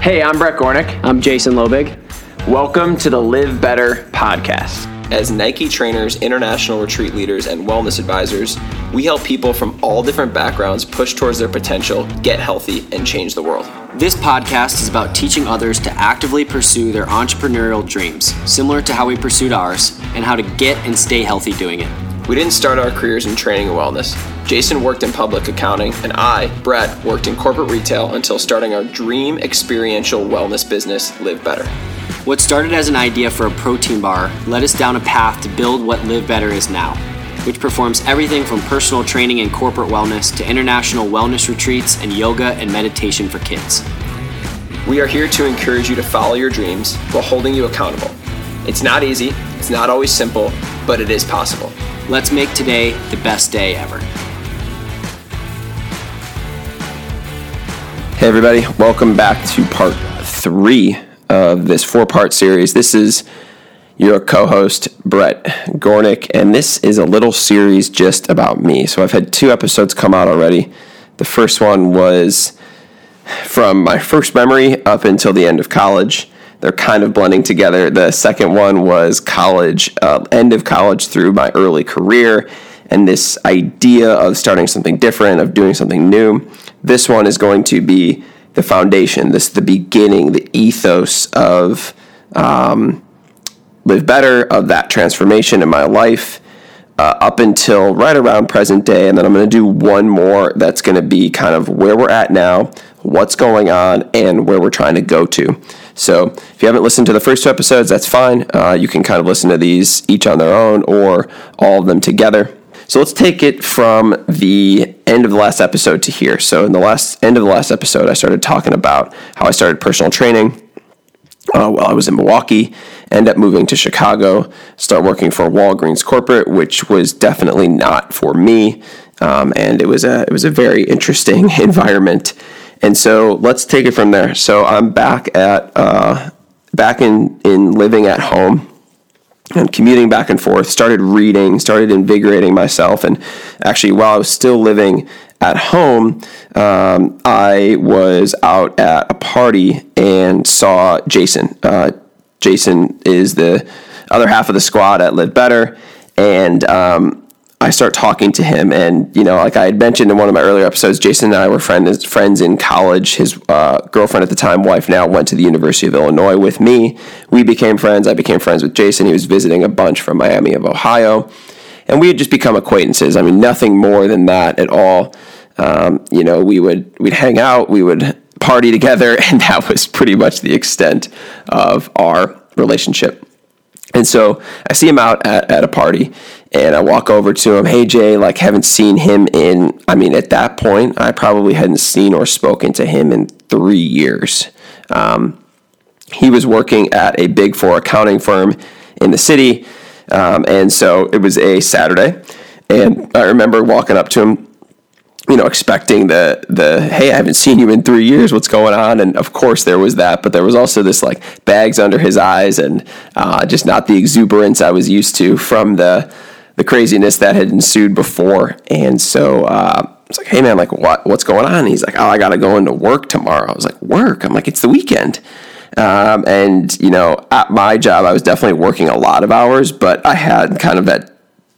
Hey, I'm Brett Gornick. I'm Jason Lobig. Welcome to the Live Better podcast. As Nike trainers, international retreat leaders, and wellness advisors, we help people from all different backgrounds push towards their potential, get healthy, and change the world. This podcast is about teaching others to actively pursue their entrepreneurial dreams, similar to how we pursued ours, and how to get and stay healthy doing it. We didn't start our careers in training and wellness. Jason worked in public accounting, and I, Brett, worked in corporate retail until starting our dream experiential wellness business, Live Better. What started as an idea for a protein bar led us down a path to build what Live Better is now, which performs everything from personal training and corporate wellness to international wellness retreats and yoga and meditation for kids. We are here to encourage you to follow your dreams while holding you accountable. It's not easy, it's not always simple, but it is possible. Let's make today the best day ever. Hey, everybody, welcome back to part three of this four part series. This is your co host, Brett Gornick, and this is a little series just about me. So I've had two episodes come out already. The first one was from my first memory up until the end of college they're kind of blending together. The second one was college, uh, end of college through my early career, and this idea of starting something different, of doing something new. This one is going to be the foundation, this the beginning, the ethos of um, live better, of that transformation in my life. Uh, up until right around present day, and then I'm going to do one more that's going to be kind of where we're at now, what's going on, and where we're trying to go to. So if you haven't listened to the first two episodes, that's fine. Uh, you can kind of listen to these each on their own or all of them together. So let's take it from the end of the last episode to here. So in the last end of the last episode, I started talking about how I started personal training uh, while I was in Milwaukee. End up moving to Chicago, start working for Walgreens corporate, which was definitely not for me. Um, and it was a it was a very interesting environment and so let's take it from there. So I'm back at uh, back in in living at home and commuting back and forth. Started reading, started invigorating myself, and actually while I was still living at home, um, I was out at a party and saw Jason. Uh, Jason is the other half of the squad at Live Better, and um, I start talking to him, and you know, like I had mentioned in one of my earlier episodes, Jason and I were friends friends in college. His uh, girlfriend at the time, wife now, went to the University of Illinois with me. We became friends. I became friends with Jason. He was visiting a bunch from Miami of Ohio, and we had just become acquaintances. I mean, nothing more than that at all. Um, you know, we would we'd hang out, we would party together, and that was pretty much the extent of our relationship. And so I see him out at, at a party and I walk over to him. Hey, Jay, like, haven't seen him in, I mean, at that point, I probably hadn't seen or spoken to him in three years. Um, he was working at a big four accounting firm in the city. Um, and so it was a Saturday. And I remember walking up to him you know, expecting the the hey, I haven't seen you in three years. What's going on? And of course, there was that, but there was also this like bags under his eyes and uh, just not the exuberance I was used to from the the craziness that had ensued before. And so uh, I was like, hey man, like what what's going on? And he's like, oh, I got to go into work tomorrow. I was like, work? I'm like, it's the weekend. Um, and you know, at my job, I was definitely working a lot of hours, but I had kind of that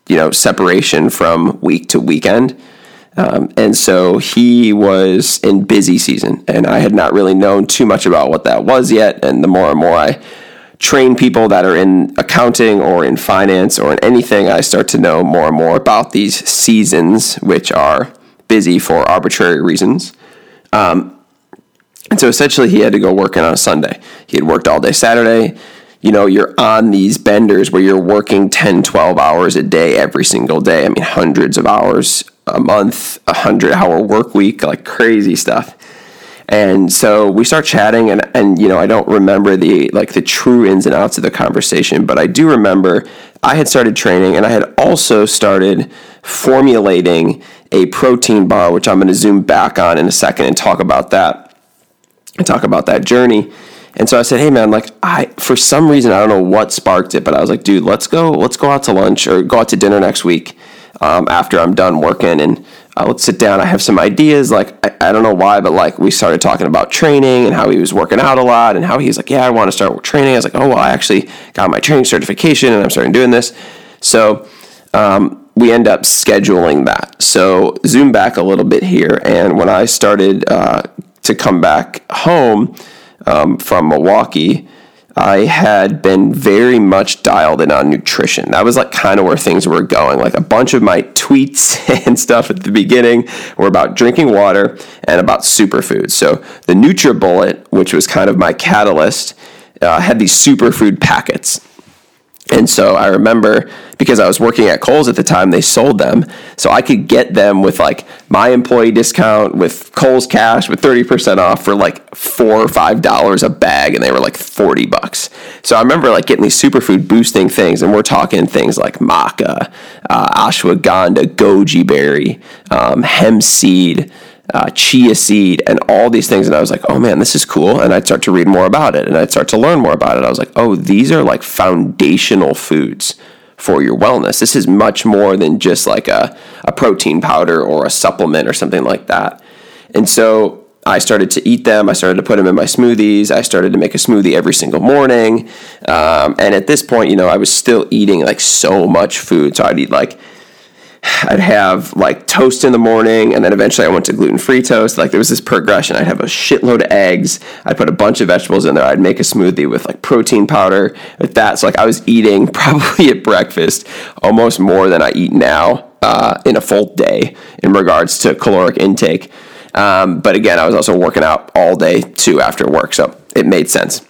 you know separation from week to weekend. Um, and so he was in busy season, and I had not really known too much about what that was yet. And the more and more I train people that are in accounting or in finance or in anything, I start to know more and more about these seasons, which are busy for arbitrary reasons. Um, and so essentially, he had to go working on a Sunday. He had worked all day Saturday. You know, you're on these benders where you're working 10, 12 hours a day every single day. I mean, hundreds of hours a month, a hundred hour work week, like crazy stuff. And so we start chatting, and and you know I don't remember the like the true ins and outs of the conversation, but I do remember I had started training, and I had also started formulating a protein bar, which I'm going to zoom back on in a second and talk about that and talk about that journey. And so I said, "Hey man, like I for some reason I don't know what sparked it, but I was like, dude, let's go, let's go out to lunch or go out to dinner next week." um, after I'm done working and uh, let's sit down. I have some ideas. Like, I, I, don't know why, but like, we started talking about training and how he was working out a lot and how he's like, yeah, I want to start training. I was like, oh, well, I actually got my training certification and I'm starting doing this. So, um, we end up scheduling that. So, zoom back a little bit here. And when I started uh, to come back home um, from Milwaukee, I had been very much dialed in on nutrition. That was like kind of where things were going. Like a bunch of my tweets and stuff at the beginning were about drinking water and about superfoods. So the NutriBullet, which was kind of my catalyst, uh, had these superfood packets. And so I remember because I was working at Kohl's at the time, they sold them. So I could get them with like my employee discount with Kohl's cash with 30% off for like four or five dollars a bag. And they were like 40 bucks. So I remember like getting these superfood boosting things. And we're talking things like maca, uh, ashwagandha, goji berry, um, hemp seed uh, chia seed, and all these things. And I was like, oh man, this is cool. And I'd start to read more about it and I'd start to learn more about it. I was like, oh, these are like foundational foods for your wellness. This is much more than just like a, a protein powder or a supplement or something like that. And so I started to eat them. I started to put them in my smoothies. I started to make a smoothie every single morning. Um, and at this point, you know, I was still eating like so much food. So I'd eat like I'd have like toast in the morning, and then eventually I went to gluten free toast. Like there was this progression. I'd have a shitload of eggs. I'd put a bunch of vegetables in there. I'd make a smoothie with like protein powder with that. So like I was eating probably at breakfast almost more than I eat now uh, in a full day in regards to caloric intake. Um, but again, I was also working out all day too after work, so it made sense.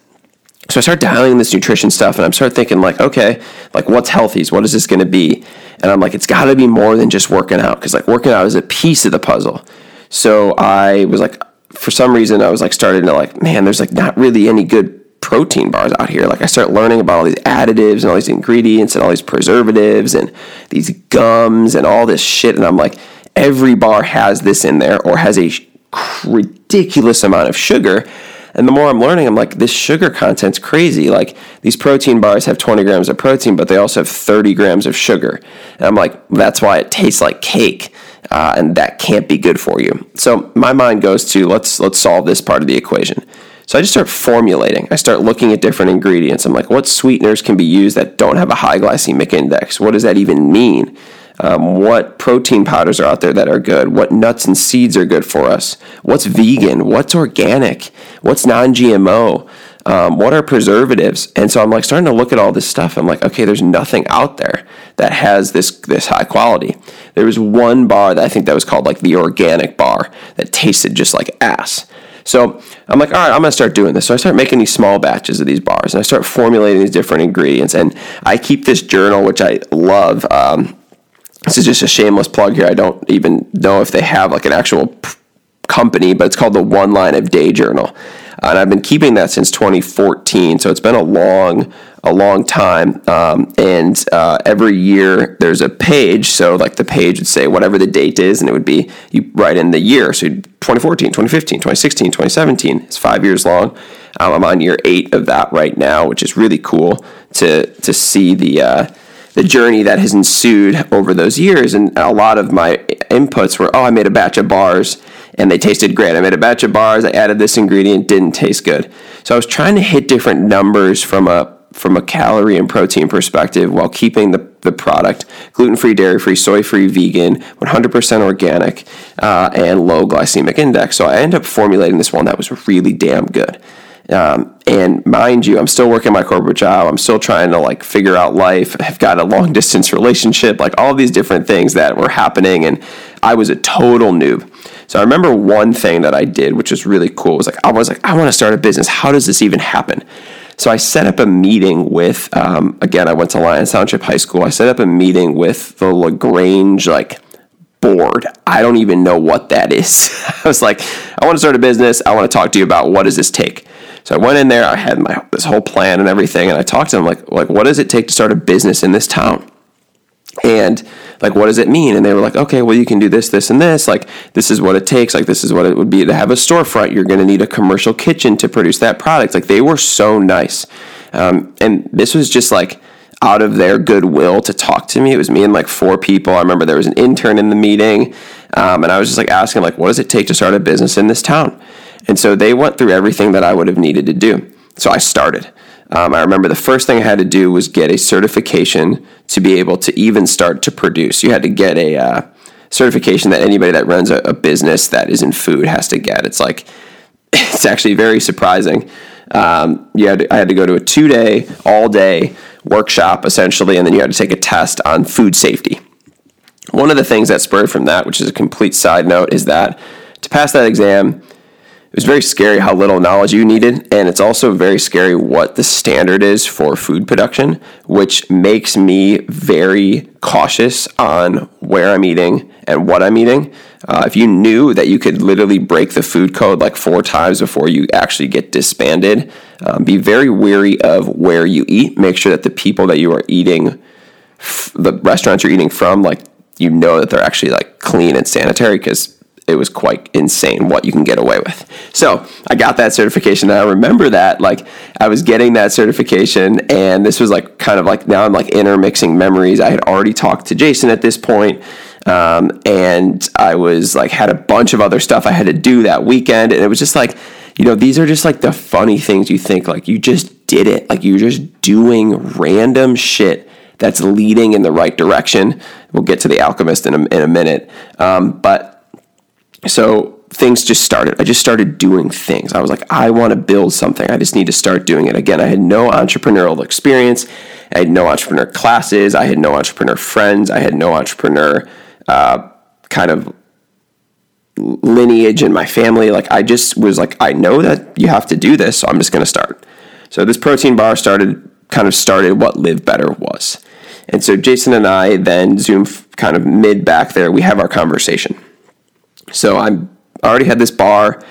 So I start dialing this nutrition stuff, and I'm start thinking like, okay, like what's healthies? What is this going to be? And I'm like, it's got to be more than just working out because like working out is a piece of the puzzle. So I was like, for some reason, I was like starting to like, man, there's like not really any good protein bars out here. Like I start learning about all these additives and all these ingredients and all these preservatives and these gums and all this shit. And I'm like, every bar has this in there or has a ridiculous amount of sugar. And the more I'm learning, I'm like, this sugar content's crazy. Like these protein bars have 20 grams of protein, but they also have 30 grams of sugar. And I'm like, that's why it tastes like cake. Uh, and that can't be good for you. So my mind goes to let's let's solve this part of the equation. So I just start formulating. I start looking at different ingredients. I'm like, what sweeteners can be used that don't have a high glycemic index? What does that even mean? Um, what protein powders are out there that are good, what nuts and seeds are good for us, what's vegan, what's organic, what's non GMO, um, what are preservatives. And so I'm like starting to look at all this stuff. I'm like, okay, there's nothing out there that has this this high quality. There was one bar that I think that was called like the organic bar that tasted just like ass. So I'm like, all right, I'm gonna start doing this. So I start making these small batches of these bars, and I start formulating these different ingredients. And I keep this journal, which I love. Um, this is just a shameless plug here. I don't even know if they have like an actual p- company, but it's called the One Line a Day Journal. And I've been keeping that since 2014, so it's been a long, a long time. Um, and uh, every year there's a page, so like the page would say whatever the date is, and it would be you write in the year. So 2014, 2015, 2016, 2017. It's five years long. Um, I'm on year eight of that right now, which is really cool to to see the. Uh, the journey that has ensued over those years. And a lot of my inputs were, oh, I made a batch of bars and they tasted great. I made a batch of bars, I added this ingredient, didn't taste good. So I was trying to hit different numbers from a from a calorie and protein perspective while keeping the, the product gluten free, dairy free, soy free, vegan, 100% organic, uh, and low glycemic index. So I ended up formulating this one that was really damn good. Um, and mind you, I'm still working my corporate job. I'm still trying to like figure out life. I've got a long distance relationship, like all these different things that were happening. And I was a total noob. So I remember one thing that I did, which was really cool, was like I was like, I want to start a business. How does this even happen? So I set up a meeting with, um, again, I went to Lyons Township High School. I set up a meeting with the La Grange like board. I don't even know what that is. I was like, I want to start a business. I want to talk to you about what does this take. So I went in there. I had my this whole plan and everything, and I talked to them like, like, what does it take to start a business in this town? And like, what does it mean? And they were like, okay, well, you can do this, this, and this. Like, this is what it takes. Like, this is what it would be to have a storefront. You're going to need a commercial kitchen to produce that product. Like, they were so nice. Um, and this was just like, out of their goodwill to talk to me. It was me and like four people. I remember there was an intern in the meeting, um, and I was just like asking like, what does it take to start a business in this town? And so they went through everything that I would have needed to do. So I started. Um, I remember the first thing I had to do was get a certification to be able to even start to produce. You had to get a uh, certification that anybody that runs a, a business that is in food has to get. It's like it's actually very surprising. Um, you had to, I had to go to a two day, all day workshop essentially, and then you had to take a test on food safety. One of the things that spurred from that, which is a complete side note, is that to pass that exam, it was very scary how little knowledge you needed, and it's also very scary what the standard is for food production, which makes me very cautious on where I'm eating and what I'm eating. Uh, if you knew that you could literally break the food code like four times before you actually get disbanded, um, be very wary of where you eat. Make sure that the people that you are eating, f- the restaurants you're eating from, like you know that they're actually like clean and sanitary because it was quite insane what you can get away with. So I got that certification. And I remember that like I was getting that certification, and this was like kind of like now I'm like intermixing memories. I had already talked to Jason at this point, um, and I was like had a bunch of other stuff I had to do that weekend, and it was just like you know these are just like the funny things you think like you just did it like you're just doing random shit that's leading in the right direction. We'll get to the alchemist in a, in a minute, um, but so things just started. I just started doing things. I was like, I want to build something. I just need to start doing it. Again, I had no entrepreneurial experience. I had no entrepreneur classes. I had no entrepreneur friends. I had no entrepreneur uh, kind of lineage in my family. Like, I just was like, I know that you have to do this, so I'm just going to start. So this protein bar started, kind of started what Live Better was. And so Jason and I then Zoom kind of mid back there, we have our conversation. So I'm already had this bar.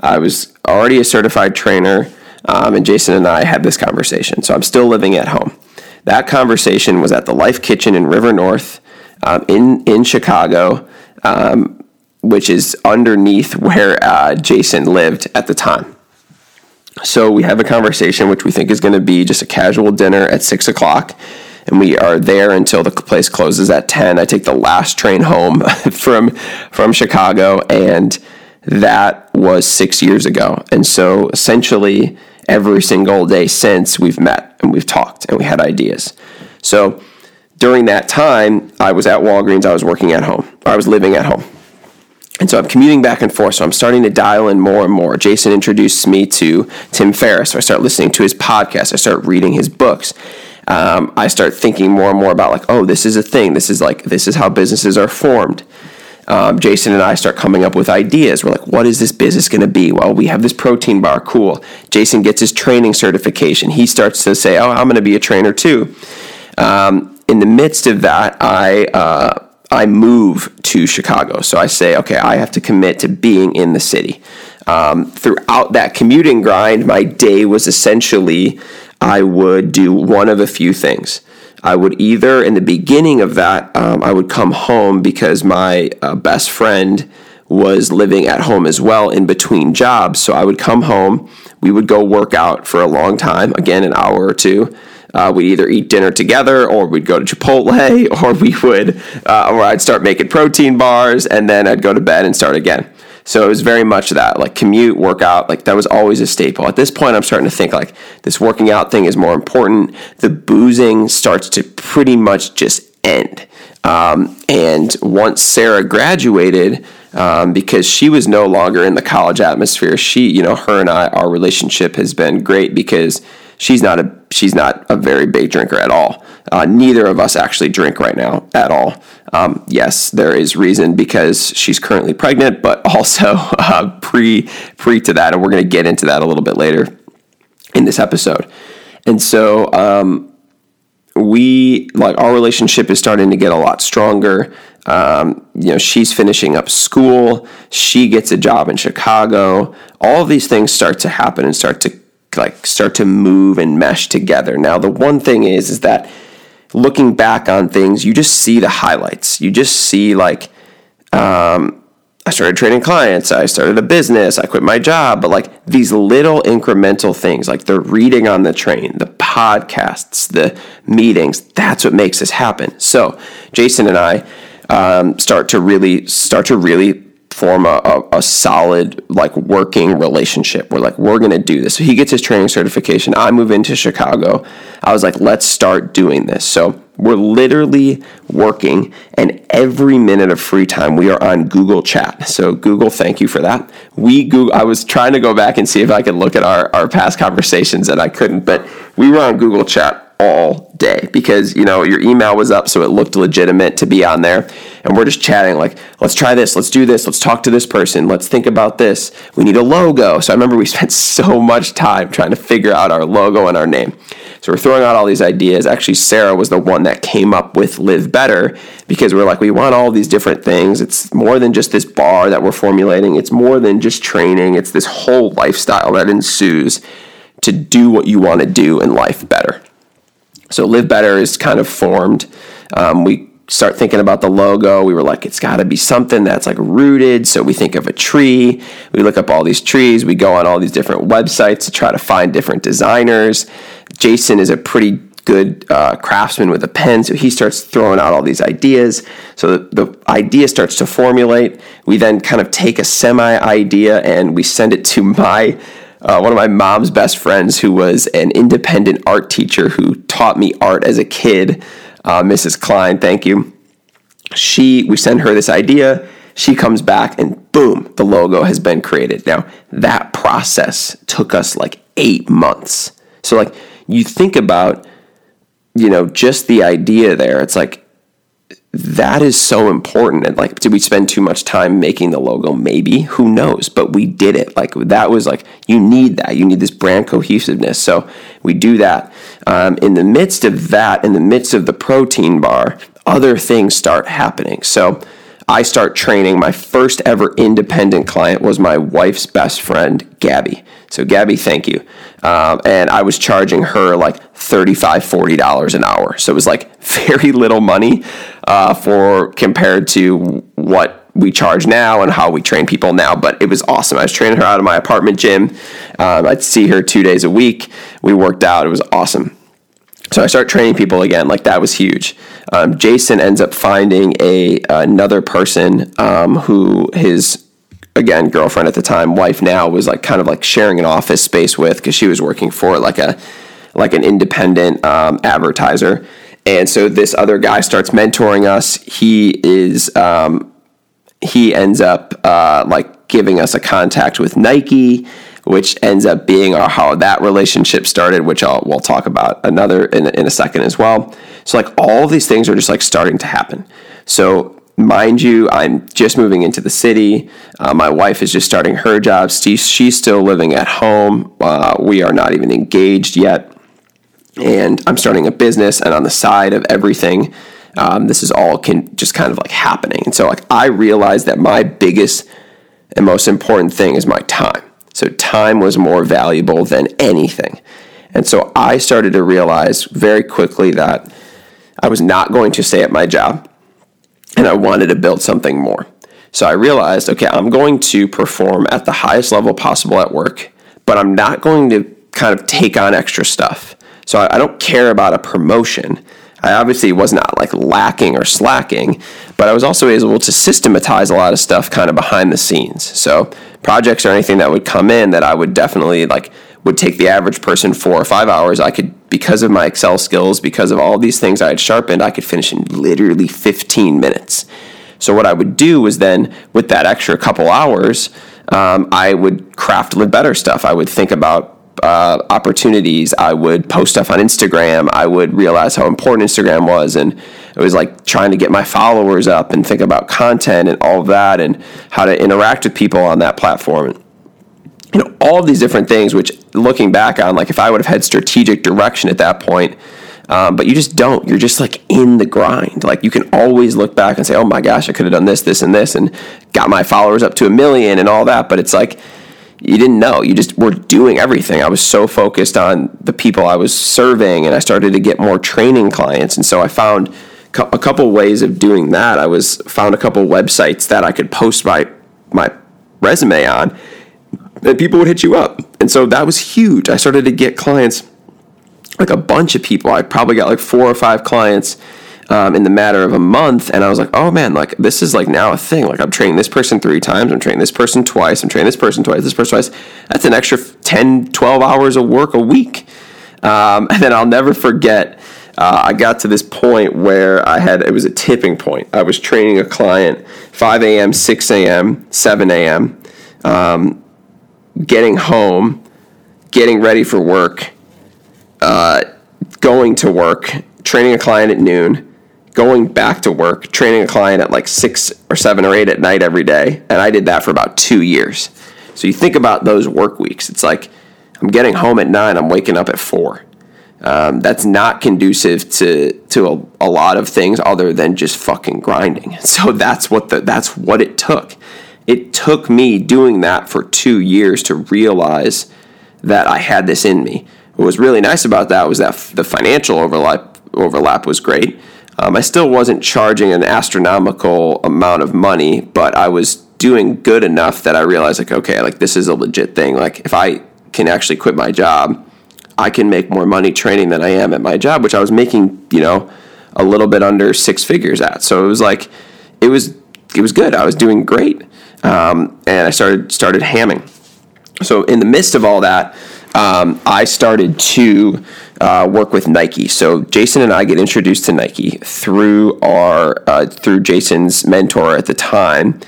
I was already a certified trainer, um, and Jason and I had this conversation. So I'm still living at home. That conversation was at the Lyfe Kitchen in River North, um, in in Chicago, um, which is underneath where uh, Jason lived at the time. So we have a conversation, which we think is going to be just a casual dinner at six o'clock and we are there until the place closes at 10. I take the last train home from from Chicago and that was 6 years ago. And so essentially every single day since we've met and we've talked and we had ideas. So during that time, I was at Walgreens, I was working at home. I was living at home. And so I'm commuting back and forth. So I'm starting to dial in more and more. Jason introduced me to Tim Ferriss. So I start listening to his podcast. I start reading his books um, I start thinking more and more about like, oh, this is a thing. This is like this is how businesses are formed. Um, Jason and I start coming up with ideas. We're like, what is this business going to be? Well, we have this protein bar. Cool. Jason gets his training certification. He starts to say, oh, I'm going to be a trainer too. Um, in the midst of that, I uh, I move to Chicago. So I say, okay, I have to commit to being in the city. Um, throughout that commuting grind, my day was essentially I would do one of a few things. I would either, in the beginning of that, um, I would come home because my uh, best friend was living at home as well in between jobs. So I would come home, we would go work out for a long time, again, an hour or two. Uh, we'd either eat dinner together or we'd go to Chipotle or we would, uh, or I'd start making protein bars and then I'd go to bed and start again. So it was very much that, like commute, workout, like that was always a staple. At this point, I'm starting to think like this working out thing is more important. The boozing starts to pretty much just end. Um, and once Sarah graduated, um, because she was no longer in the college atmosphere, she, you know, her and I, our relationship has been great because she's not a she's not a very big drinker at all. Uh, neither of us actually drink right now at all. Um, yes, there is reason because she's currently pregnant, but also uh, pre pre to that, and we're going to get into that a little bit later in this episode. And so um, we like our relationship is starting to get a lot stronger. Um, you know, she's finishing up school. She gets a job in Chicago. All of these things start to happen and start to like start to move and mesh together. Now, the one thing is, is that looking back on things, you just see the highlights. You just see like, um, I started training clients, I started a business, I quit my job, but like these little incremental things, like the reading on the train, the podcasts, the meetings, that's what makes this happen. So Jason and I um, start to really start to really form a, a, a, solid like working relationship we're like we're gonna do this. So he gets his training certification. I move into chicago. I was like let's start doing this. So we're literally working and every minute of free time we are on google chat. So google thank you for that. We google i was trying to go back and see if i could look at our, our past conversations and i couldn't but we were on google chat all day because you know your email was up so it looked legitimate to be on there. And we're just chatting like let's try this. Let's do this. Let's talk to this person. Let's think about this. We need a logo. So i remember we spent so much time trying to figure out our logo and our name. So we're throwing out all these ideas. Actually sarah was the one that came up with live better because we're like we want all these different things. It's more than just this bar that we're formulating. It's more than just training. It's this whole lifestyle that ensues to do what you want to do in life better so Live Better is kind of formed. Um, we start thinking about the logo. We were like, it's got to be something that's like rooted. So we think of a tree. We look up all these trees. We go on all these different websites to try to find different designers. Jason is a pretty good uh, craftsman with a pen, so he starts throwing out all these ideas. So the, the idea starts to formulate. We then kind of take a semi idea and we send it to my uh, one of my mom's best friends who was an independent art teacher who taught me art as a kid, uh, Mrs. Klein, thank you. She, we send her this idea. She comes back and boom, the logo has been created. Now, that process took us like eight months. So, like, you think about, you know, just the idea there. It's like that is so important. And like, did we spend too much time making the logo? Maybe. Who knows? But we did it. Like, that was like, you need that. You need this brand cohesiveness. So we do that. Um, in the midst of that, in the midst of the protein bar, other things start happening. So I start training. My first ever independent client was my wife's best friend, Gabby. So, Gabby, thank you. Um, and I was charging her like $35, $40 an hour. So, it was like very little money uh, for compared to what we charge now and how we train people now. But it was awesome. I was training her out of my apartment gym. Um, I'd see her two days a week. We worked out. It was awesome. So I start training people again. Like that was huge. Um, Jason ends up finding a another person um, who his again girlfriend at the time, wife now, was like kind of like sharing an office space with because she was working for like a like an independent um, advertiser. And so this other guy starts mentoring us. He is um, he ends up uh, like giving us a contact with Nike which ends up being our, how that relationship started, which I'll, we'll talk about another in, in a second as well. So like all of these things are just like starting to happen. So mind you, I'm just moving into the city. Uh, my wife is just starting her job. She's, still living at home. Uh, we are not even engaged yet. And I'm starting a business, and on the side of everything, um, this is all can just kind of like happening. And so, like, I realize that my biggest and most important thing is my time. So time was more valuable than anything. And so I started to realize very quickly that I was not going to stay at my job and I wanted to build something more. So I realized, okay, I'm going to perform at the highest level possible at work, but I'm not going to kind of take on extra stuff. So I don't care about a promotion. I obviously was not like lacking or slacking, but I was also able to systematize a lot of stuff kind of behind the scenes. So projects or anything that would come in that I would definitely like would take the average person four or five hours. I could because of my Excel skills, because of all these things I had sharpened, I could finish in literally 15 minutes. So what I would do was then with that extra couple hours, um, I would craft live better stuff. I would think about uh, opportunities. I would post stuff on Instagram. I would realize how important Instagram was, and it was like trying to get my followers up and think about content and all of that, and how to interact with people on that platform. You know, all of these different things. Which, looking back on, like if I would have had strategic direction at that point. Um, but you just don't. You're just like in the grind. Like you can always look back and say, "Oh my gosh, I could have done this, this, and this, and got my followers up to a million and all that." But it's like you didn't know. You just were doing everything. I was so focused on the people I was serving, and I started to get more training clients. And so I found a couple ways of doing that. I was found a couple websites that I could post my my resume on, and people would hit you up. And so that was huge. I started to get clients, like a bunch of people. I probably got like four or five clients um, in the matter of a month. And I was like, oh man, like this is like now a thing. Like I'm training this person three times, I'm training this person twice, I'm training this person twice, this person twice. That's an extra 10, 12 hours of work a week. Um, and then I'll never forget. Uh, I got to this point where I had it was a tipping point. I was training a client 5 a.m., 6 a.m., 7 a.m., um, getting home, getting ready for work, uh, going to work, training a client at noon, going back to work, training a client at like six or seven or eight at night every day. And I did that for about two years. So you think about those work weeks. It's like I'm getting home at nine, I'm waking up at four. Um, that's not conducive to to a, a, lot of things other than just fucking grinding. So that's what the that's what it took. It took me doing that for two years to realize that I had this in me. What was really nice about that was that the financial overlap overlap was great. Um, I still wasn't charging an astronomical amount of money, but I was doing good enough that I realized, like, okay, like this is a legit thing. Like, if I can actually quit my job, I can make more money training than I am at my job, which I was making, you know, a little bit under six figures at. So it was like, it was, it was good. I was doing great, um, and I started started hamming. So in the midst of all that, um, I started to uh, work with Nike. So Jason and I get introduced to Nike through our uh, through Jason's mentor at the time.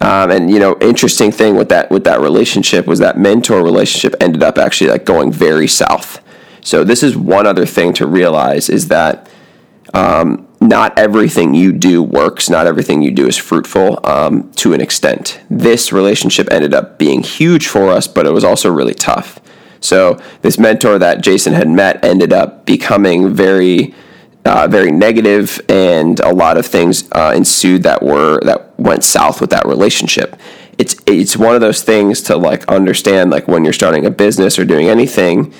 Um, and you know, interesting thing with that with that relationship was that mentor relationship ended up actually like going very south. So this is one other thing to realize is that um, not everything you do works. Not everything you do is fruitful um, to an extent. This relationship ended up being huge for us, but it was also really tough. So this mentor that Jason had met ended up becoming very, uh, very negative, and a lot of things uh, ensued that were that went south with that relationship. It's it's one of those things to like understand like when you're starting a business or doing anything.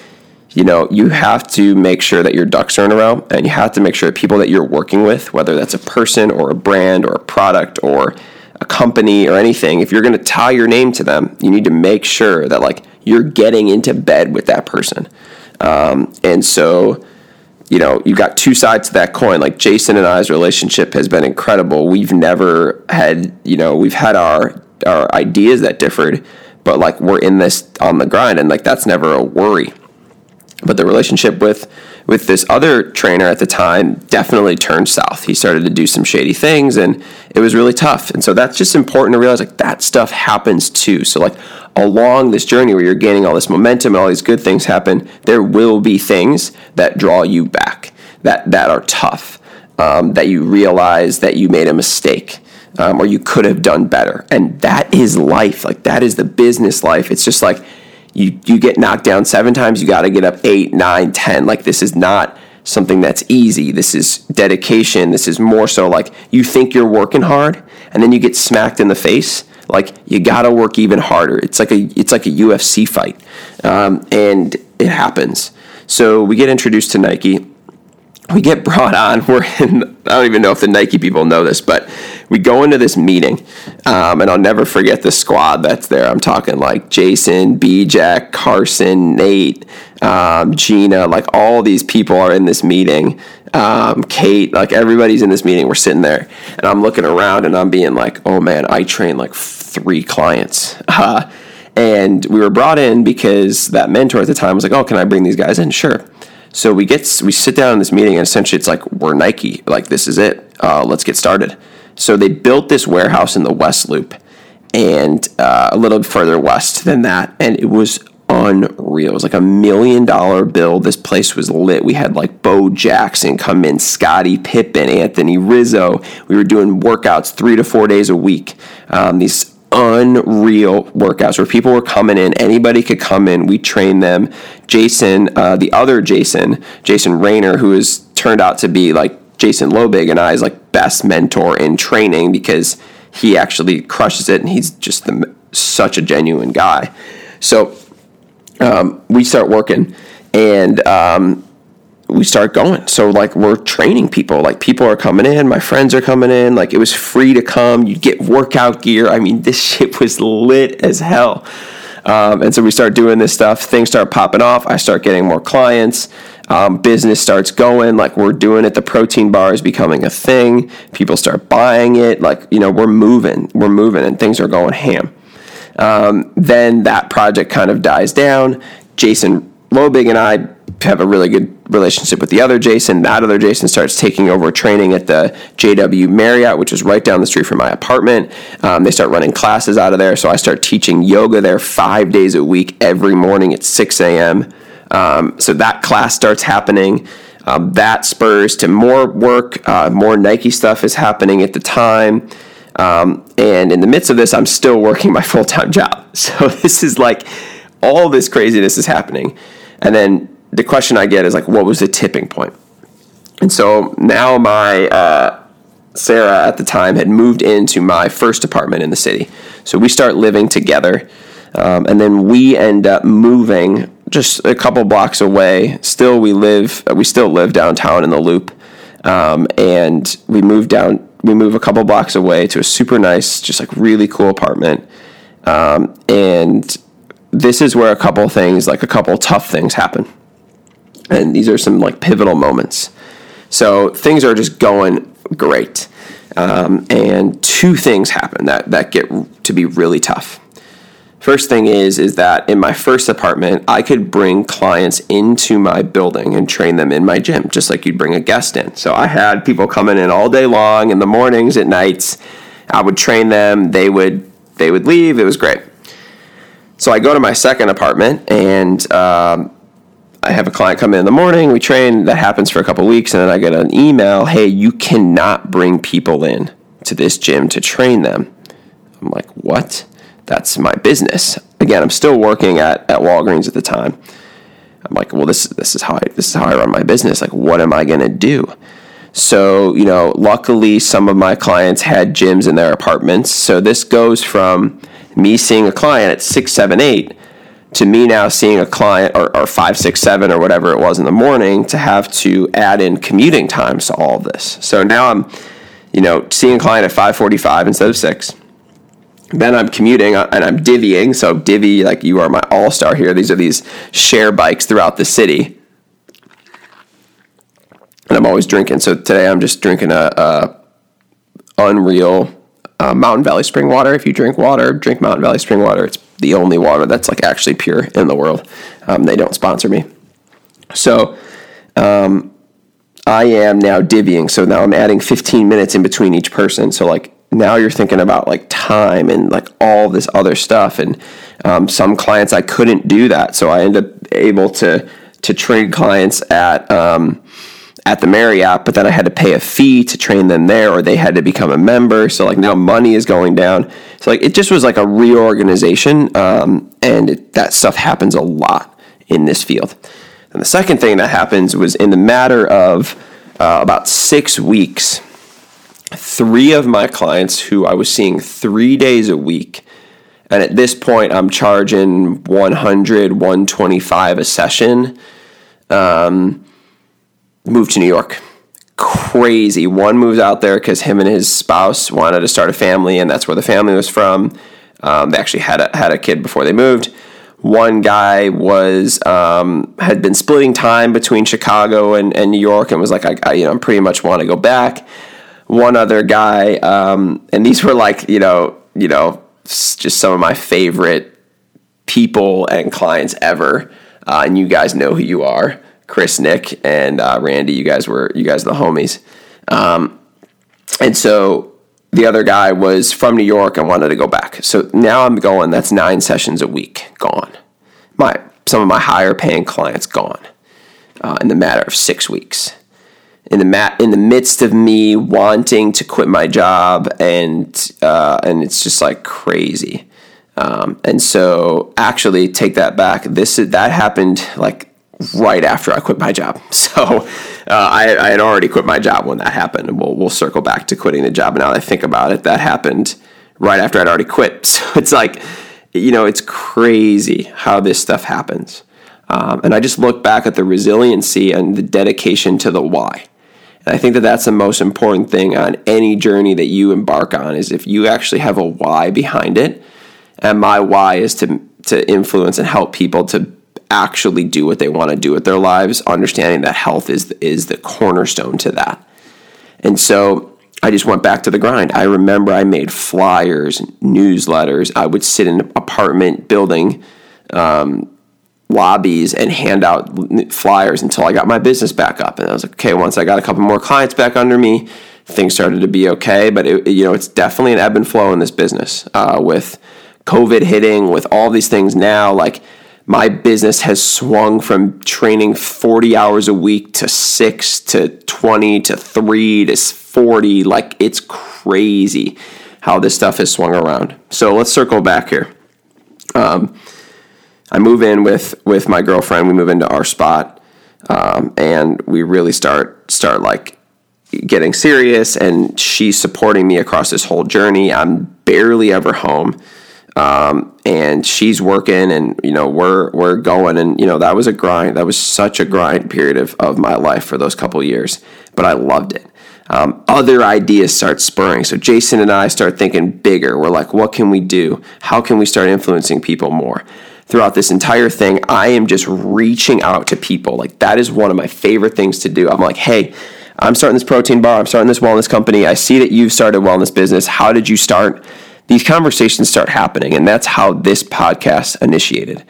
You know, you have to make sure that your ducks are in a row, and you have to make sure that people that you're working with, whether that's a person or a brand or a product or a company or anything, if you're going to tie your name to them, you need to make sure that like you're getting into bed with that person. Um, and so, you know, you've got two sides to that coin. Like Jason and I's relationship has been incredible. We've never had, you know, we've had our our ideas that differed, but like we're in this on the grind, and like that's never a worry. But the relationship with with this other trainer at the time definitely turned south. He started to do some shady things and it was really tough. And so that's just important to realize like that stuff happens too. So like along this journey where you're gaining all this momentum and all these good things happen, there will be things that draw you back, that that are tough, um, that you realize that you made a mistake. Um, or you could have done better. And that is life. Like that is the business life. It's just like you you get knocked down seven times, you got to get up eight, nine, ten. Like this is not something that's easy. This is dedication. This is more so like you think you're working hard, and then you get smacked in the face. Like you got to work even harder. It's like a it's like a UFC fight, um, and it happens. So we get introduced to Nike. We get brought on. We're in. I don't even know if the Nike people know this, but we go into this meeting, um, and I'll never forget the squad that's there. I'm talking like Jason, B Jack, Carson, Nate, um, Gina, like all these people are in this meeting. Um, Kate, like everybody's in this meeting. We're sitting there, and I'm looking around, and I'm being like, "Oh man, I train like three clients." Uh, and we were brought in because that mentor at the time was like, "Oh, can I bring these guys in?" Sure. So we get we sit down in this meeting, and essentially it's like we're Nike, like this is it. Uh, let's get started. So they built this warehouse in the West Loop and uh, a little further west than that. And it was unreal. It was like a million dollar bill. This place was lit. We had like Bo Jackson come in, Scottie Pippen, Anthony Rizzo. We were doing workouts three to four days a week. Um, these unreal workouts where people were coming in. Anybody could come in. We trained them. Jason, uh, the other Jason, Jason Rayner, who has turned out to be like Jason Lobig and I's like best mentor in training because he actually crushes it and he's just the, such a genuine guy. So um, we start working and um, we start going. So like we're training people. Like people are coming in, my friends are coming in. Like it was free to come. You get workout gear. I mean, this shit was lit as hell. Um, and so we start doing this stuff. Things start popping off. I start getting more clients. Um, business starts going. Like we're doing it. The protein bar is becoming a thing. People start buying it. Like you know, we're moving. We're moving, and things are going ham. Um, then that project kind of dies down. Jason Lobig and I have a really good relationship with the other Jason. That other Jason starts taking over training at the JW Marriott, which is right down the street from my apartment. Um, they start running classes out of there, so I start teaching yoga there five days a week, every morning at 6 a.m. Um, so that class starts happening. Um, that spurs to more work, uh, more Nike stuff is happening at the time. Um, and in the midst of this, I'm still working my full time job. So this is like all this craziness is happening. And then the question I get is like, what was the tipping point? And so now my uh, Sarah at the time had moved into my first apartment in the city. So we start living together, um, and then we end up moving just a couple blocks away. Still, we live we still live downtown in the Loop, um, and we move down. We move a couple blocks away to a super nice, just like really cool apartment, um, and this is where a couple things, like a couple tough things, happen and these are some like pivotal moments. So things are just going great, um, and two things happen that that get to be really tough. First thing is is that in my first apartment, I could bring clients into my building and train them in my gym, just like you'd bring a guest in. So I had people coming in all day long, in the mornings, at nights. I would train them. They would they would leave. It was great. So I go to my second apartment, and um, I have a client come in in the morning, we train, that happens for a couple weeks, and then I get an email, hey, you cannot bring people in to this gym to train them. I'm like, what? That's my business. Again, I'm still working at, at Walgreens at the time. I'm like, well, this this is how I this is how I run my business. Like, what am I gonna do? So, you know, luckily some of my clients had gyms in their apartments. So this goes from me seeing a client at six, seven, eight to me now seeing a client or, or five, six, seven, or whatever it was in the morning to have to add in commuting times to all of this. So now I'm, you know, seeing a client at 5:45 instead of six. Then I'm commuting uh, and I'm divvying. So divvy, like you are my all star here. These are these share bikes throughout the city, and I'm always drinking. So today I'm just drinking a, a unreal uh, Mountain Valley spring water. If you drink water, drink Mountain Valley spring water. It's the only water that's like actually pure in the world. Um, they don't sponsor me. So um, I am now divvying. So now I'm adding 15 minutes in between each person. So like now you're thinking about like time and like all this other stuff. And um, some clients I couldn't do that. So I end up able to to train clients at um, at the Marriott, but then I had to pay a fee to train them there, or they had to become a member. So like now money is going down. So like it just was like a reorganization, um, and it, that stuff happens a lot in this field. And the second thing that happens was in the matter of uh, about six weeks, three of my clients who I was seeing three days a week. And at this point, I'm charging 100, 125 a session. Um, moved to New York. Crazy. One moves out there because him and his spouse wanted to start a family, and that's where the family was from. Um, they actually had a, had a kid before they moved. One guy was um, had been splitting time between Chicago and, and New York, and was like, I, I you know, pretty much want to go back. One other guy, um, and these were like, you know, you know, just some of my favorite people and clients ever. Uh, and you guys know who you are. Chris, Nick, and uh, Randy. You guys were you guys the homies. Um, and so the other guy was from New York and wanted to go back. So now I'm going. That's nine sessions a week gone. My some of my higher paying clients gone uh, in the matter of six weeks. In the mat, in the midst of me wanting to quit my job, and uh, and it's just like crazy. Um, and so, actually, take that back. This that happened like right after I quit my job. So uh, I, I, had already quit my job when that happened. We'll, we'll circle back to quitting the job. Now that I think about it, that happened right after I'd already quit. So it's like, you know, it's crazy how this stuff happens. Um, and I just look back at the resiliency and the dedication to the why. And I think that that's the most important thing on any journey that you embark on is if you actually have a why behind it. And my why is to to influence and help people to actually do what they want to do with their lives, understanding that health is is the cornerstone to that. And so I just went back to the grind. I remember I made flyers, newsletters. I would sit in an apartment building um, lobbies and hand out flyers until I got my business back up. And I was like, okay, once I got a couple more clients back under me, things started to be okay. But it, you know, it's definitely an ebb and flow in this business. Uh, with COVID hitting, with all these things now, like my business has swung from training 40 hours a week to six to 20 to three to 40. Like it's crazy how this stuff has swung around. So let's circle back here. Um, I move in with with my girlfriend. We move into our spot, um, and we really start start like getting serious. And she's supporting me across this whole journey. I'm barely ever home, um, and she's working, and you know we're we're going, and you know that was a grind. That was such a grind period of of my life for those couple years, but I loved it. Um, other ideas start spurring. So Jason and I start thinking bigger. We're like, what can we do? How can we start influencing people more? throughout this entire thing, I am just reaching out to people. Like that is one of my favorite things to do. I'm like, hey, I'm starting this protein bar. I'm starting this wellness company. I see that you've started a wellness business. How did you start? These conversations start happening, and that's how this podcast initiated.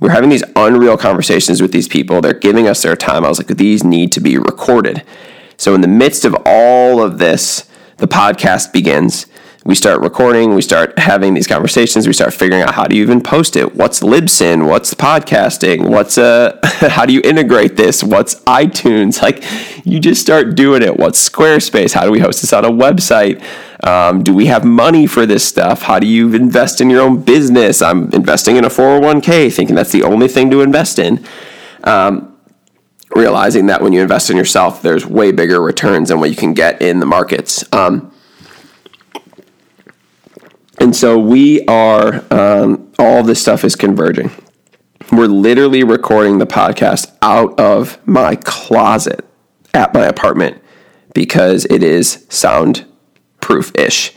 We're having these unreal conversations with these people. They're giving us their time. I was like, these need to be recorded. So, in the midst of all of this, the podcast begins we start recording, we start having these conversations, we start figuring out how do you even post it? What's Libsyn? What's podcasting? What's uh how do you integrate this? What's iTunes? Like you just start doing it. What's Squarespace? How do we host this on a website? Um, do we have money for this stuff? How do you invest in your own business? I'm investing in a 401k, thinking that's the only thing to invest in. Um, realizing that when you invest in yourself, there's way bigger returns than what you can get in the markets. Um, and so we are, um, all this stuff is converging. We're literally recording the podcast out of my closet at my apartment because it is soundproof ish.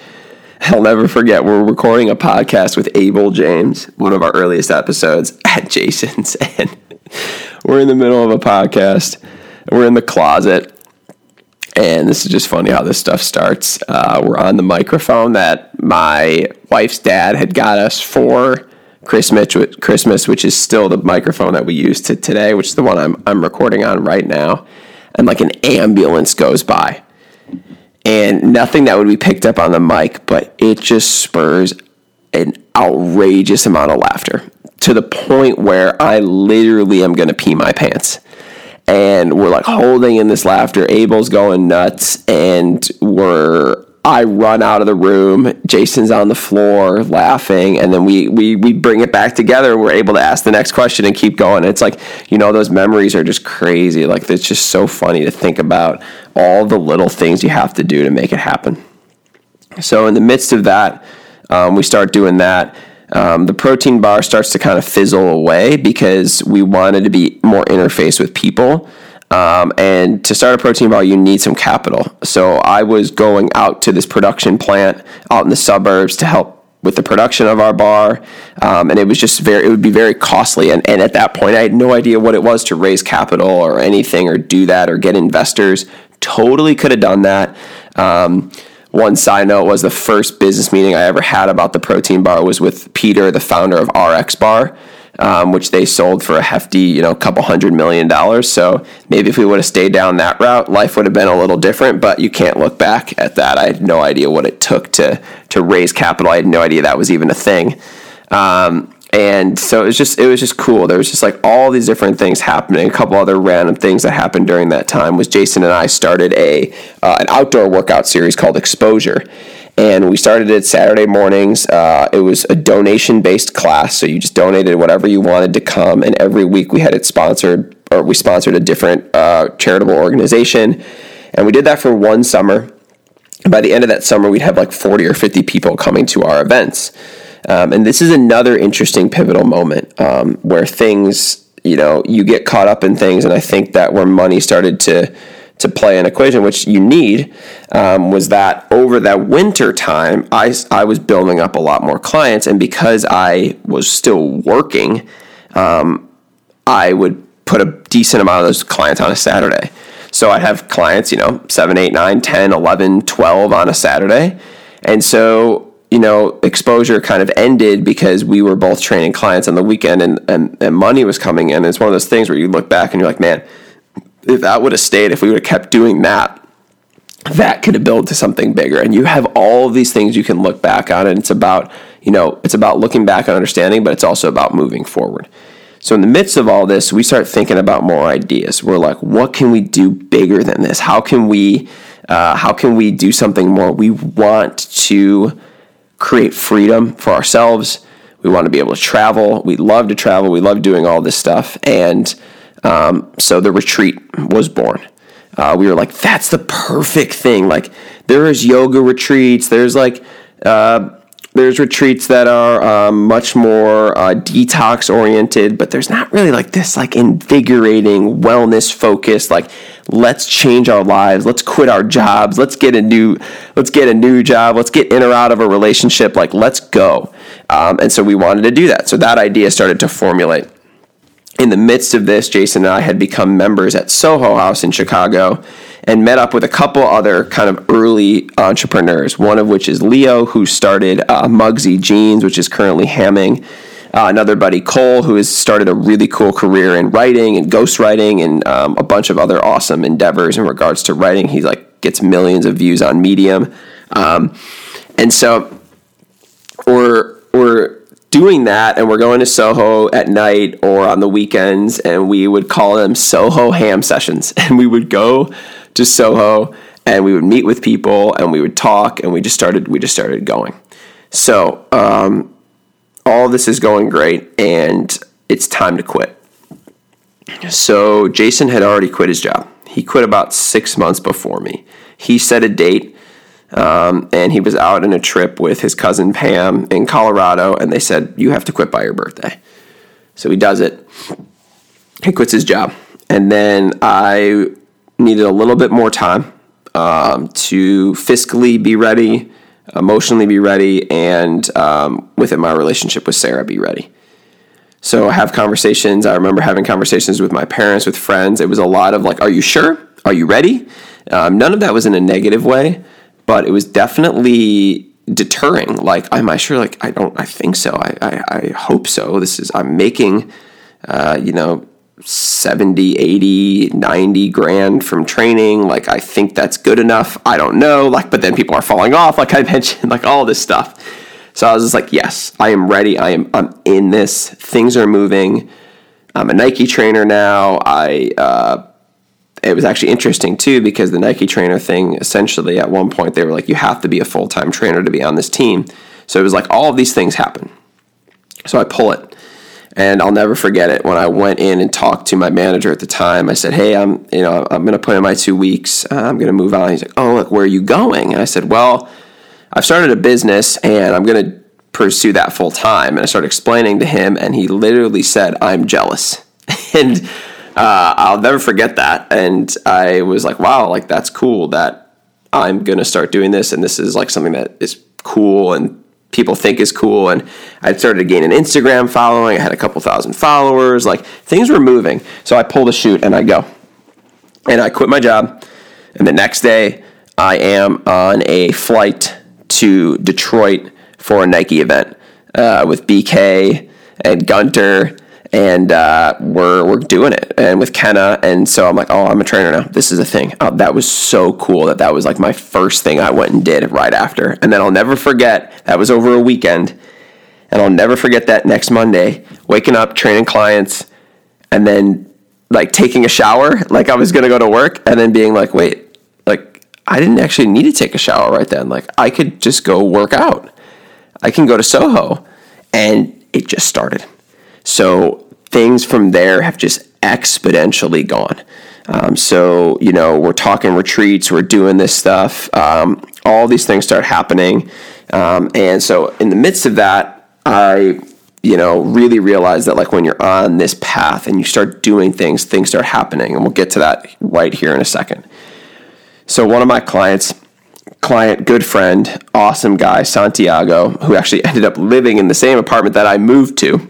I'll never forget, we're recording a podcast with Abel James, one of our earliest episodes at Jason's. And we're in the middle of a podcast. We're in the closet and this is just funny how this stuff starts. Uh, we're on the microphone that my wife's dad had got us for Christmas, Christmas, which is still the microphone that we use to today, which is the one I'm I'm recording on right now. And like an ambulance goes by, and nothing that would be picked up on the mic, but it just spurs an outrageous amount of laughter to the point where I literally am going to pee my pants and we're like holding in this laughter. Abel's going nuts, and we're I run out of the room. Jason's on the floor laughing, and then we we we bring it back together. We're able to ask the next question and keep going. It's like you know those memories are just crazy. Like it's just so funny to think about all the little things you have to do to make it happen. So in the midst of that, um, we start doing that um, the protein bar starts to kind of fizzle away because we wanted to be more interface with people. Um, and to start a protein bar, you need some capital. So I was going out to this production plant out in the suburbs to help with the production of our bar, um, and it was just very it would be very costly. And, and at that point, I had no idea what it was to raise capital or anything or do that or get investors. Totally could have done that. Um, one side note was the first business meeting I ever had about the protein bar was with Peter, the founder of RX Bar, um, which they sold for a hefty, you know, couple hundred million dollars. So maybe if we would have stayed down that route, life would have been a little different. But you can't look back at that. I had no idea what it took to to raise capital. I had no idea that was even a thing. Um, and so it was just it was just cool. There was just like all these different things happening. A couple other random things that happened during that time was Jason and I started a uh, an outdoor workout series called Exposure, and we started it Saturday mornings. Uh, it was a donation based class, so you just donated whatever you wanted to come, and every week we had it sponsored or we sponsored a different uh, charitable organization, and we did that for one summer. by the end of that summer, we'd have like forty or fifty people coming to our events. Um, and this is another interesting pivotal moment um, where things you know, you get caught up in things. And I think that where money started to, to play an equation, which you need, um, was that over that winter time, I, I was building up a lot more clients. And because I was still working, um, I would put a decent amount of those clients on a Saturday. So I'd have clients, you know, 7, 8, 9, 10, 11, 12 on a Saturday. And so you know, exposure kind of ended because we were both training clients on the weekend and, and, and money was coming in. it's one of those things where you look back and you're like, man, if that would have stayed, if we would have kept doing that, that could have built to something bigger. And you have all of these things you can look back on. And it's about, you know, it's about looking back and understanding, but it's also about moving forward. So in the midst of all this, we start thinking about more ideas. We're like, what can we do bigger than this? How can we, uh, how can we do something more? We want to create freedom for ourselves. We want to be able to travel. We love to travel. We love doing all this stuff. And um, so the retreat was born. Uh, we were like, that's the perfect thing. Like, there is yoga retreats. There's like, uh, there's retreats that are um, much more uh, detox oriented, but there's not really like this like invigorating wellness focused like let's change our lives, let's quit our jobs, let's get a new let's get a new job, let's get in or out of a relationship, like let's go. Um, and so we wanted to do that. So that idea started to formulate. In the midst of this, Jason and I had become members at Soho House in Chicago and met up with a couple other kind of early entrepreneurs, one of which is Leo, who started uh, Mugsy Jeans, which is currently hamming. Uh, another buddy, Cole, who has started a really cool career in writing and ghostwriting and um, a bunch of other awesome endeavors in regards to writing. He like gets millions of views on Medium, um, and so we're we're doing that, and we're going to Soho at night or on the weekends, and we would call them Soho Ham sessions, and we would go to Soho and we would meet with people and we would talk and we just started we just started going. So um, all this is going great and it's time to quit. So Jason had already quit his job. He quit about six months before me. He set a date um, and he was out on a trip with his cousin Pam in Colorado, and they said, You have to quit by your birthday. So he does it. He quits his job. And then I needed a little bit more time um, to fiscally be ready, emotionally be ready, and um, within my relationship with Sarah, be ready. So I have conversations. I remember having conversations with my parents, with friends. It was a lot of like, "Are you sure? Are you ready?" Um, none of that was in a negative way, but it was definitely deterring. Like, am I sure? Like, I don't. I think so. I I, I hope so. This is. I'm making. Uh, you know, 70, 80, 90 grand from training. Like, I think that's good enough. I don't know. Like, but then people are falling off, like I mentioned, like all this stuff. So I was just like, yes, I am ready. I am I'm in this. Things are moving. I'm a Nike trainer now. I uh, it was actually interesting too because the Nike trainer thing essentially at one point they were like, you have to be a full time trainer to be on this team. So it was like all of these things happen. So I pull it. And I'll never forget it when I went in and talked to my manager at the time. I said, "Hey, I'm you know I'm going to put in my two weeks. Uh, I'm going to move on." He's like, "Oh, look, where are you going?" And I said, "Well, I've started a business and I'm going to pursue that full time." And I started explaining to him, and he literally said, "I'm jealous," and uh, I'll never forget that. And I was like, "Wow, like that's cool that I'm going to start doing this, and this is like something that is cool and people think is cool. And I started to gain an Instagram following. I had a couple thousand followers. Like things were moving. So I pull the chute and I go. And I quit my job. And the next day, I am on a flight to Detroit for a Nike event uh, with BK and Gunter and uh, we're we're doing it. And with Kenna and so I'm like oh I'm a trainer now. This is a thing. Oh, that was so cool that that was like my first thing I went and did right after. And then I'll never forget that was over a weekend. And I'll never forget that next Monday waking up training clients and then like taking a shower like I was gonna go to work and then being like wait like I didn't actually need to take a shower right then. Like I could just go work out. I can go to Soho. And it just started so things from there have just exponentially gone. Um, so, you know, we're talking retreats, we're doing this stuff. Um, all these things start happening. Um, and so, in the midst of that, I you know, really realize that like when you're on this path and you start doing things, things start happening. And we'll get to that right here in a second. So one of my clients, client, good friend, awesome guy, Santiago, who actually ended up living in the same apartment that I moved to,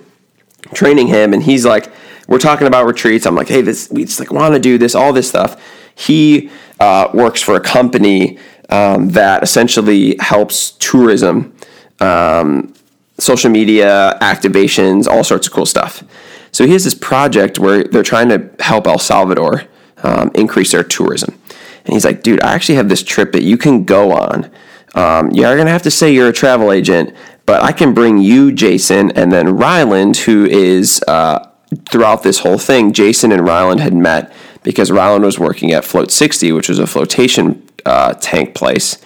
training him, and he's like, we're talking about retreats. I'm like, hey, this we just like want to do this, all this stuff. He uh, works for a company um, that essentially helps tourism, um, social media activations, all sorts of cool stuff. So he has this project where they're trying to help El Salvador um, increase their tourism. And he's like, dude, I actually have this trip that you can go on. Um, you're going to have to say you're a travel agent, but I can bring you, Jason, and then Ryland, who is uh, throughout this whole thing, Jason and Ryland had met because Ryland was working at Float 60, which was a flotation uh, tank place.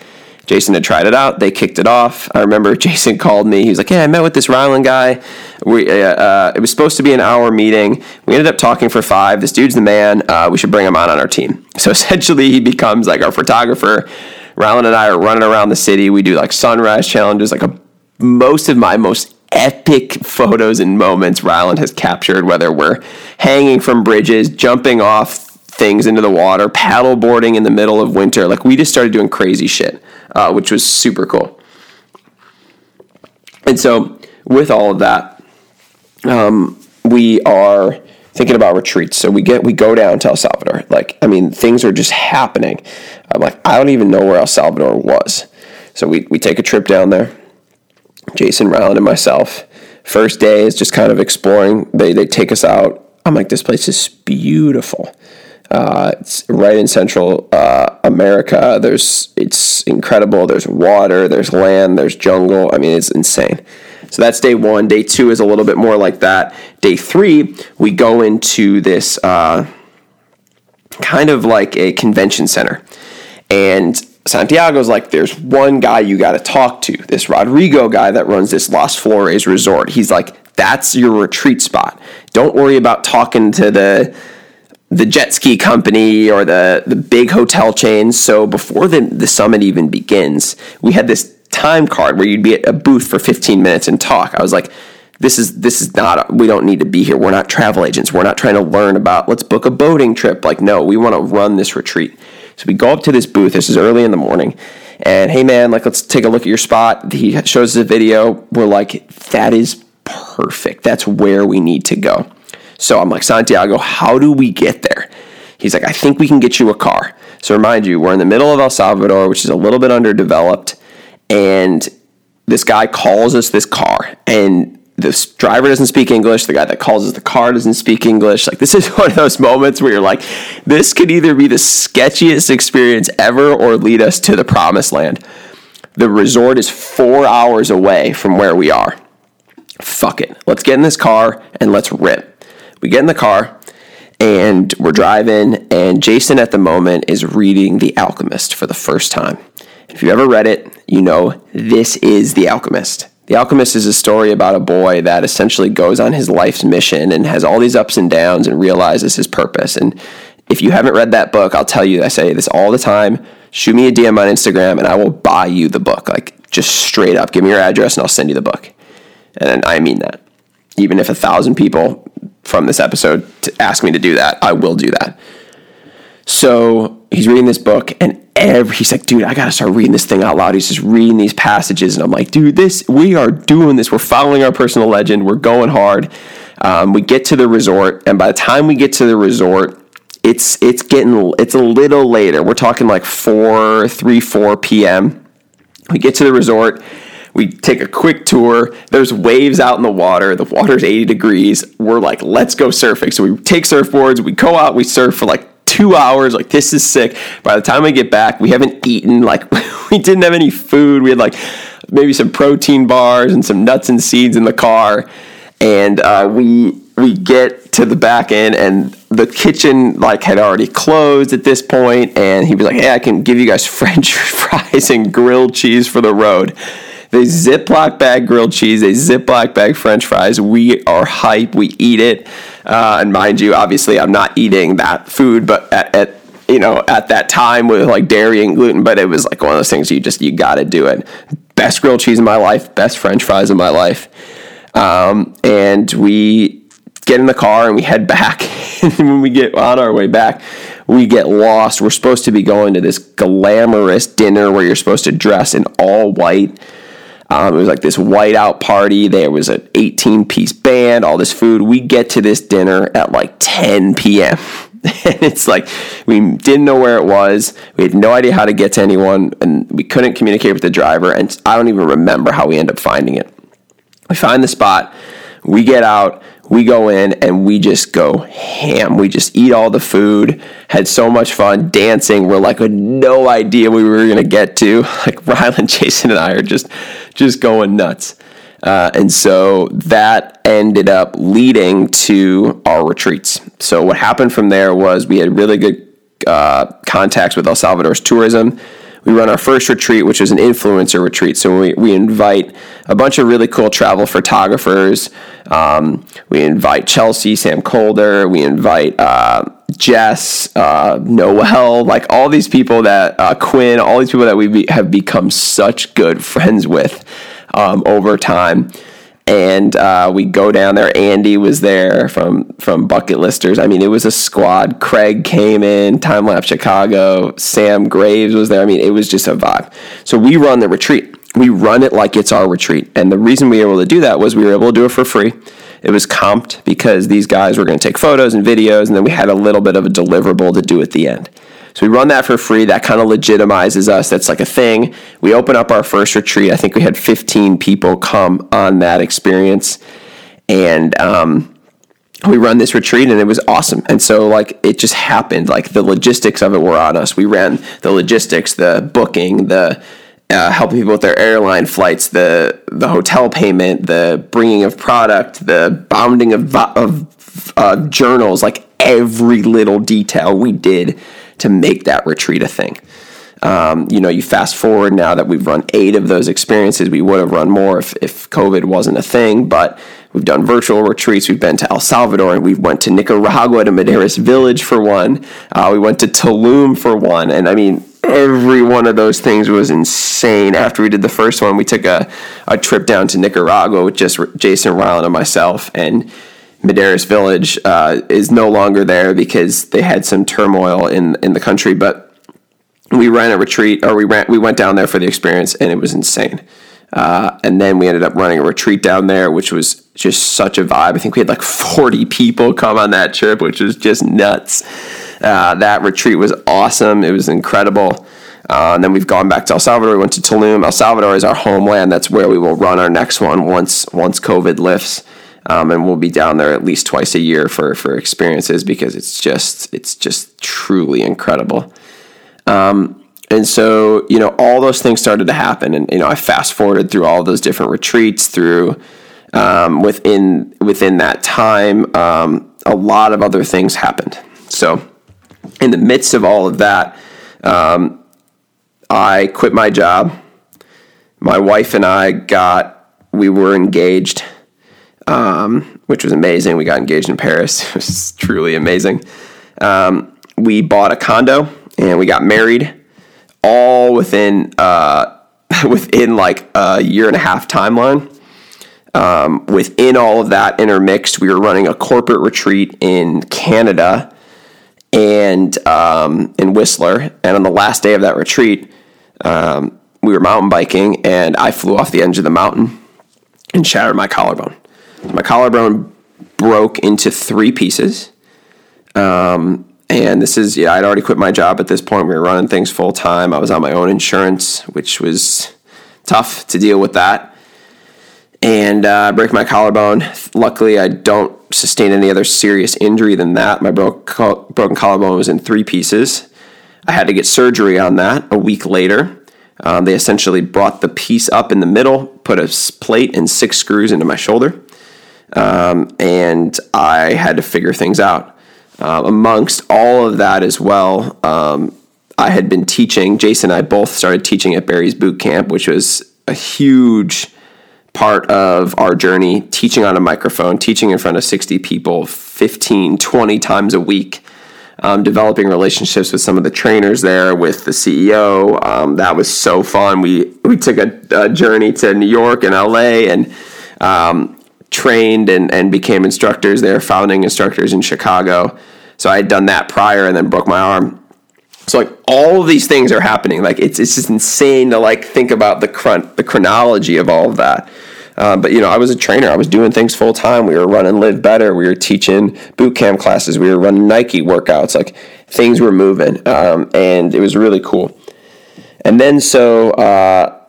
Jason had tried it out. They kicked it off. I remember Jason called me. He was like, "Hey, I met with this Ryland guy. We uh, uh, it was supposed to be an hour meeting. We ended up talking for five. This dude's the man. Uh, we should bring him on on our team." So essentially, he becomes like our photographer. Ryland and I are running around the city. We do like sunrise challenges. Like a, most of my most epic photos and moments Ryland has captured, whether we're hanging from bridges, jumping off things into the water, paddle boarding in the middle of winter. Like we just started doing crazy shit, uh, which was super cool. And so, with all of that, um, we are thinking about retreats. So we get we go down to El Salvador. Like I mean, things are just happening. I'm like I don't even know where El Salvador was. So we we take a trip down there. Jason Ryland and myself. First day is just kind of exploring. They they take us out. I'm like, this place is beautiful. Uh, it's right in Central uh, America. There's it's incredible. There's water. There's land. There's jungle. I mean, it's insane. So that's day one. Day two is a little bit more like that. Day three, we go into this uh, kind of like a convention center, and Santiago's like, there's one guy you got to talk to. This Rodrigo guy that runs this Las Flores resort. He's like, that's your retreat spot. Don't worry about talking to the the jet ski company or the the big hotel chains. So before the the summit even begins, we had this time card where you'd be at a booth for 15 minutes and talk. I was like, this is this is not we don't need to be here. We're not travel agents. We're not trying to learn about let's book a boating trip. Like no, we want to run this retreat. So we go up to this booth. This is early in the morning. And hey, man, like, let's take a look at your spot. He shows us a video. We're like, that is perfect. That's where we need to go. So I'm like, Santiago, how do we get there? He's like, I think we can get you a car. So remind you, we're in the middle of El Salvador, which is a little bit underdeveloped. And this guy calls us this car. And this driver doesn't speak English. The guy that calls us the car doesn't speak English. Like, this is one of those moments where you're like, this could either be the sketchiest experience ever or lead us to the promised land. The resort is four hours away from where we are. Fuck it. Let's get in this car and let's rip. We get in the car and we're driving, and Jason at the moment is reading The Alchemist for the first time. If you've ever read it, you know this is The Alchemist the Alchemist is a story about a boy that essentially goes on his life's mission and has all these ups and downs and realizes his purpose. And if you haven't read that book, I'll tell you, I say this all the time. Shoot me a DM on Instagram and I will buy you the book. Like, just straight up, give me your address and I'll send you the book. And I mean that. Even if a thousand people from this episode ask me to do that, I will do that. So he's reading this book, and every he's like, dude, I gotta start reading this thing out loud. He's just reading these passages, and I'm like, dude, this we are doing this. We're following our personal legend. We're going hard. Um, we get to the resort, and by the time we get to the resort, it's it's getting it's a little later. We're talking like four, three, four p.m. We get to the resort. We take a quick tour. There's waves out in the water. The water's 80 degrees. We're like, let's go surfing. So we take surfboards. We go out. We surf for like two hours. Like, this is sick. By the time we get back, we haven't eaten. Like, we didn't have any food. We had like maybe some protein bars and some nuts and seeds in the car. And uh, we we get to the back end and the kitchen like had already closed at this point and he was like hey i can give you guys french fries and grilled cheese for the road they ziploc bag grilled cheese they ziploc bag french fries we are hype we eat it uh, and mind you, obviously, I'm not eating that food, but at, at you know at that time with like dairy and gluten, but it was like one of those things you just you got to do it. Best grilled cheese in my life, best French fries in my life. Um, and we get in the car and we head back. and when we get on our way back, we get lost. We're supposed to be going to this glamorous dinner where you're supposed to dress in all white. Um, it was like this whiteout party. There was an 18 piece band, all this food. We get to this dinner at like 10 p.m. and it's like we didn't know where it was. We had no idea how to get to anyone, and we couldn't communicate with the driver. And I don't even remember how we end up finding it. We find the spot. We get out we go in and we just go ham. We just eat all the food, had so much fun dancing. We're like, with no idea we were gonna get to. Like Ryland, Jason, and I are just just going nuts. Uh, and so that ended up leading to our retreats. So what happened from there was we had really good uh, contacts with El Salvador's tourism we run our first retreat, which is an influencer retreat. So we, we invite a bunch of really cool travel photographers. Um, we invite Chelsea, Sam Kolder. We invite uh, Jess, uh, Noel, like all these people that uh, Quinn, all these people that we be, have become such good friends with um, over time and uh, we go down there. Andy was there from from Bucket Listers. I mean, it was a squad. Craig came in, Time Lapse Chicago. Sam Graves was there. I mean, it was just a vibe. So we run the retreat. We run it like it's our retreat, and the reason we were able to do that was we were able to do it for free. It was comped because these guys were going to take photos and videos, and then we had a little bit of a deliverable to do at the end. So we run that for free. That kind of legitimizes us. That's like a thing. We open up our first retreat. I think we had 15 people come on that experience. And, um, we run this retreat and it was awesome. And so like it just happened. Like the logistics of it were on us. We ran the logistics, the booking, the uh, helping people with their airline flights, the the hotel payment, the bringing of product, the bounding of of uh, journals, like every little detail we did to make that retreat a thing. Um, you know, you fast forward now that we've run eight of those experiences. We would have run more if, if COVID wasn't a thing, but we've done virtual retreats. We've been to El Salvador and we went to Nicaragua to Maderas Village for one. Uh, we went to Tulum for one. And I mean, every one of those things was insane. After we did the first one, we took a, a trip down to Nicaragua with just Jason Ryland and myself. And Maderas Village uh, is no longer there because they had some turmoil in in the country. But we ran a retreat, or we ran we went down there for the experience, and it was insane. Uh, and then we ended up running a retreat down there, which was just such a vibe. I think we had like 40 people come on that trip, which was just nuts. Uh, that retreat was awesome. It was incredible. Uh, and then we've gone back to El Salvador. We went to Tulum. El Salvador is our homeland. That's where we will run our next one once once COVID lifts um, and we'll be down there at least twice a year for for experiences because it's just it's just truly incredible. Um, and so you know all those things started to happen, and you know I fast forwarded through all those different retreats through um, within within that time. Um, a lot of other things happened. So in the midst of all of that, um, I quit my job. My wife and I got we were engaged um, which was amazing. We got engaged in Paris. It was truly amazing. Um, we bought a condo and we got married all within uh, within like a year and a half timeline. Um, within all of that intermixed, we were running a corporate retreat in Canada and um, in Whistler. And on the last day of that retreat, um, we were mountain biking, and I flew off the edge of the mountain and shattered my collarbone. My collarbone broke into three pieces. Um, and this is, yeah, I'd already quit my job at this point. We were running things full time. I was on my own insurance, which was tough to deal with that. And uh, I break my collarbone. Luckily, I don't sustain any other serious injury than that. My broke, broken collarbone was in three pieces. I had to get surgery on that a week later. Um, they essentially brought the piece up in the middle, put a plate and six screws into my shoulder um, and I had to figure things out. Uh, amongst all of that as well, um, I had been teaching. Jason and I both started teaching at Barry's Boot Camp, which was a huge part of our journey teaching on a microphone, teaching in front of 60 people 15, 20 times a week. Um, developing relationships with some of the trainers there, with the CEO. Um, that was so fun. We we took a, a, journey to New York and LA, and um, trained and, and became instructors. They were founding instructors in Chicago. So I had done that prior and then broke my arm. So like all of these things are happening. Like it's it's just insane to like think about the chron- the chronology of all of that. Uh, but you know, I was a trainer. I was doing things full time. We were running Live Better. We were teaching boot camp classes. We were running Nike workouts. Like things were moving, um, and it was really cool. And then so uh,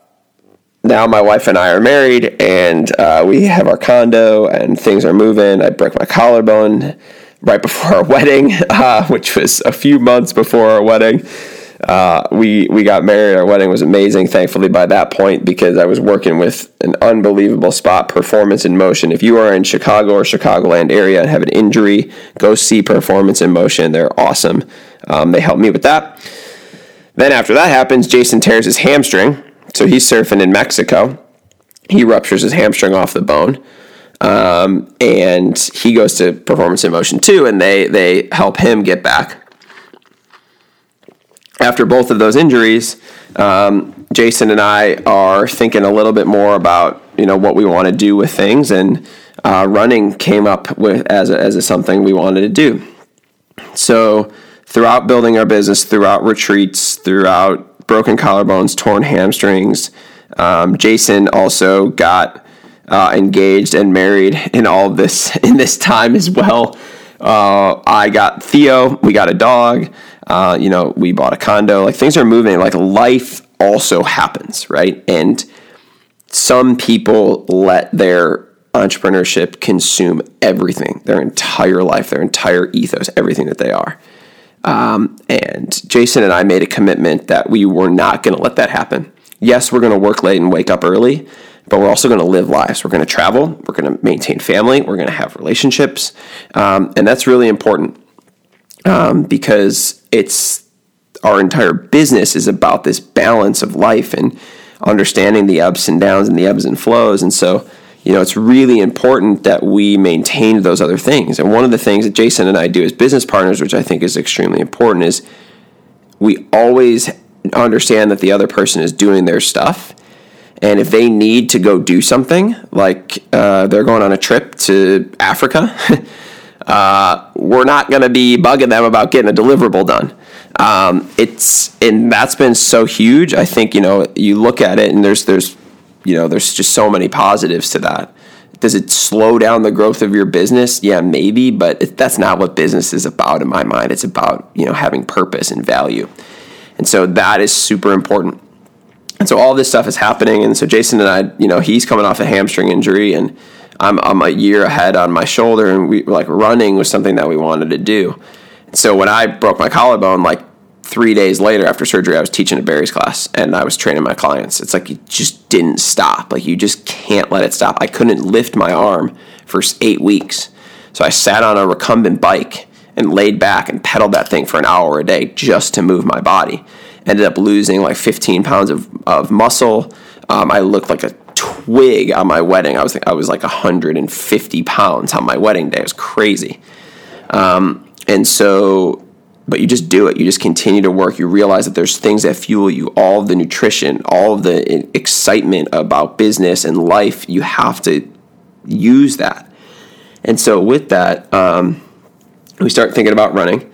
now my wife and I are married, and uh, we have our condo, and things are moving. I broke my collarbone right before our wedding, uh, which was a few months before our wedding. Uh, we we got married. Our wedding was amazing. Thankfully, by that point, because I was working with an unbelievable spot, Performance in Motion. If you are in Chicago or Chicagoland area and have an injury, go see Performance in Motion. They're awesome. Um, they helped me with that. Then after that happens, Jason tears his hamstring. So he's surfing in Mexico. He ruptures his hamstring off the bone. Um, and he goes to Performance in Motion too, and they they help him get back. After both of those injuries, um, Jason and I are thinking a little bit more about you know what we want to do with things, and uh, running came up with as a, as a something we wanted to do. So throughout building our business, throughout retreats, throughout broken collarbones, torn hamstrings. Um, Jason also got uh, engaged and married in all this in this time as well. Uh, I got Theo. We got a dog. Uh, you know, we bought a condo. Like things are moving. Like life also happens, right? And some people let their entrepreneurship consume everything, their entire life, their entire ethos, everything that they are. Um, and Jason and I made a commitment that we were not going to let that happen. Yes, we're going to work late and wake up early, but we're also going to live lives. We're going to travel. We're going to maintain family. We're going to have relationships. Um, and that's really important um, because it's our entire business is about this balance of life and understanding the ups and downs and the ebbs and flows. And so, you know, it's really important that we maintain those other things. And one of the things that Jason and I do as business partners, which I think is extremely important, is we always understand that the other person is doing their stuff. And if they need to go do something, like uh, they're going on a trip to Africa, uh, we're not going to be bugging them about getting a deliverable done. Um, it's and that's been so huge. I think you know you look at it and there's there's you know, there's just so many positives to that. Does it slow down the growth of your business? Yeah, maybe, but that's not what business is about in my mind. It's about, you know, having purpose and value. And so that is super important. And so all this stuff is happening. And so Jason and I, you know, he's coming off a hamstring injury and I'm, I'm a year ahead on my shoulder and we were like running was something that we wanted to do. So when I broke my collarbone, like three days later after surgery, I was teaching a Barry's class and I was training my clients. It's like you just didn't stop. Like you just can't let it stop. I couldn't lift my arm for eight weeks. So I sat on a recumbent bike and laid back and pedaled that thing for an hour a day just to move my body. Ended up losing like 15 pounds of, of muscle. Um, I looked like a twig on my wedding. I was I was like 150 pounds on my wedding day. It was crazy. Um, and so but you just do it. You just continue to work. You realize that there's things that fuel you, all of the nutrition, all of the excitement about business and life. You have to use that. And so with that, um, we start thinking about running.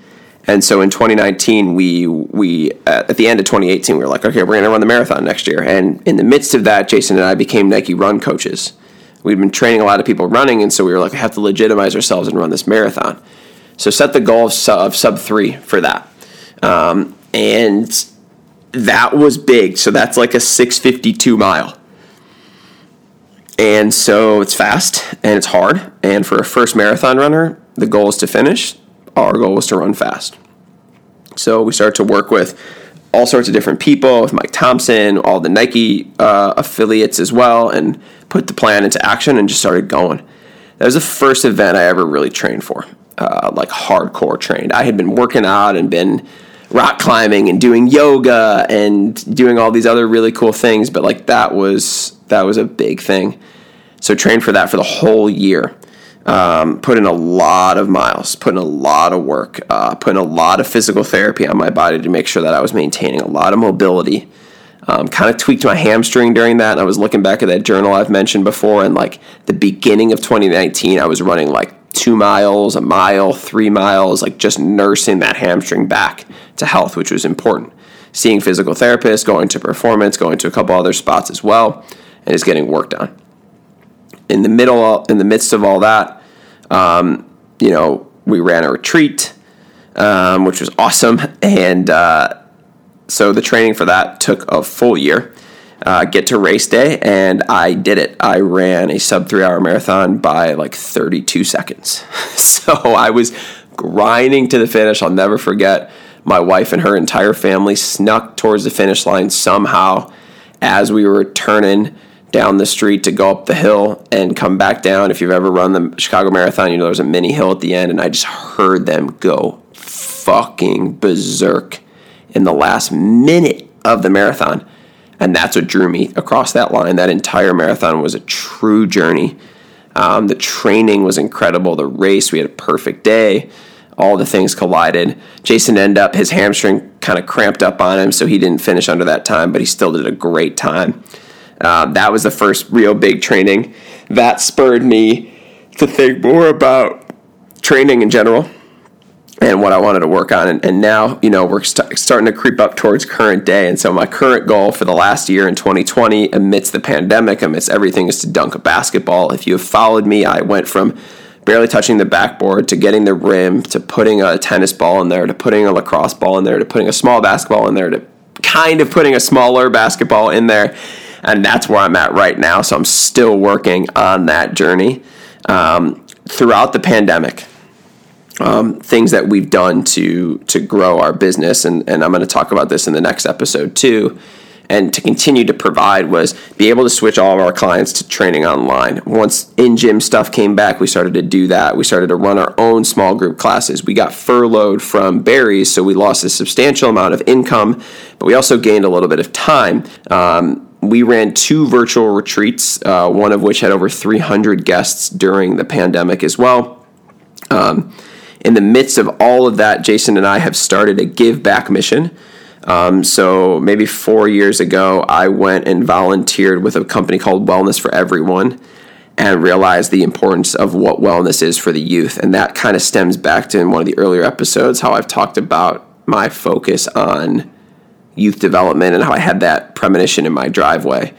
And so in 2019, we we at the end of 2018, we were like, okay, we're going to run the marathon next year. And in the midst of that, Jason and I became Nike Run coaches. We'd been training a lot of people running, and so we were like, we have to legitimize ourselves and run this marathon. So set the goal of sub, three for that. Um, and that was big. So that's like a 652 mile. And so it's fast and it's hard. And for a first marathon runner, the goal is to finish. Our goal was to run fast. So we started to work with all sorts of different people, with Mike Thompson, all the Nike uh, affiliates as well, and put the plan into action and just started going. That was the first event I ever really trained for uh, like hardcore trained. I had been working out and been rock climbing and doing yoga and doing all these other really cool things, but like that was that was a big thing. So trained for that for the whole year. Um, put in a lot of miles, put in a lot of work, uh, put in a lot of physical therapy on my body to make sure that I was maintaining a lot of mobility. Um, kind of tweaked my hamstring during that. And I was looking back at that journal I've mentioned before, and like the beginning of 2019, I was running like two miles, a mile, three miles, like just nursing that hamstring back to health, which was important. Seeing physical therapists, going to performance, going to a couple other spots as well, and just getting work done. In the middle, in the midst of all that, um, you know, we ran a retreat, um, which was awesome, and uh, so the training for that took a full year. Uh, get to race day, and I did it. I ran a sub three hour marathon by like 32 seconds. so I was grinding to the finish. I'll never forget. My wife and her entire family snuck towards the finish line somehow as we were turning down the street to go up the hill and come back down. If you've ever run the Chicago Marathon, you know there's a mini hill at the end, and I just heard them go fucking berserk in the last minute of the marathon. And that's what drew me across that line. That entire marathon was a true journey. Um, the training was incredible. The race, we had a perfect day. All the things collided. Jason ended up, his hamstring kind of cramped up on him, so he didn't finish under that time, but he still did a great time. Uh, that was the first real big training. That spurred me to think more about training in general and what I wanted to work on. And, and now, you know, we're st- starting to creep up towards current day. And so my current goal for the last year in 2020, amidst the pandemic, amidst everything, is to dunk a basketball. If you have followed me, I went from barely touching the backboard to getting the rim to putting a tennis ball in there to putting a lacrosse ball in there to putting a small basketball in there to kind of putting a smaller basketball in there. And that's where I'm at right now. So I'm still working on that journey. Um, throughout the pandemic, um, things that we've done to to grow our business, and, and I'm going to talk about this in the next episode too. And to continue to provide was be able to switch all of our clients to training online. Once in gym stuff came back, we started to do that. We started to run our own small group classes. We got furloughed from Barry's, so we lost a substantial amount of income, but we also gained a little bit of time. Um, we ran two virtual retreats, uh, one of which had over 300 guests during the pandemic as well. Um, in the midst of all of that, Jason and I have started a give back mission. Um, so maybe four years ago, I went and volunteered with a company called Wellness for Everyone and realized the importance of what wellness is for the youth. And that kind of stems back to in one of the earlier episodes how I've talked about my focus on youth development and how I had that premonition in my driveway.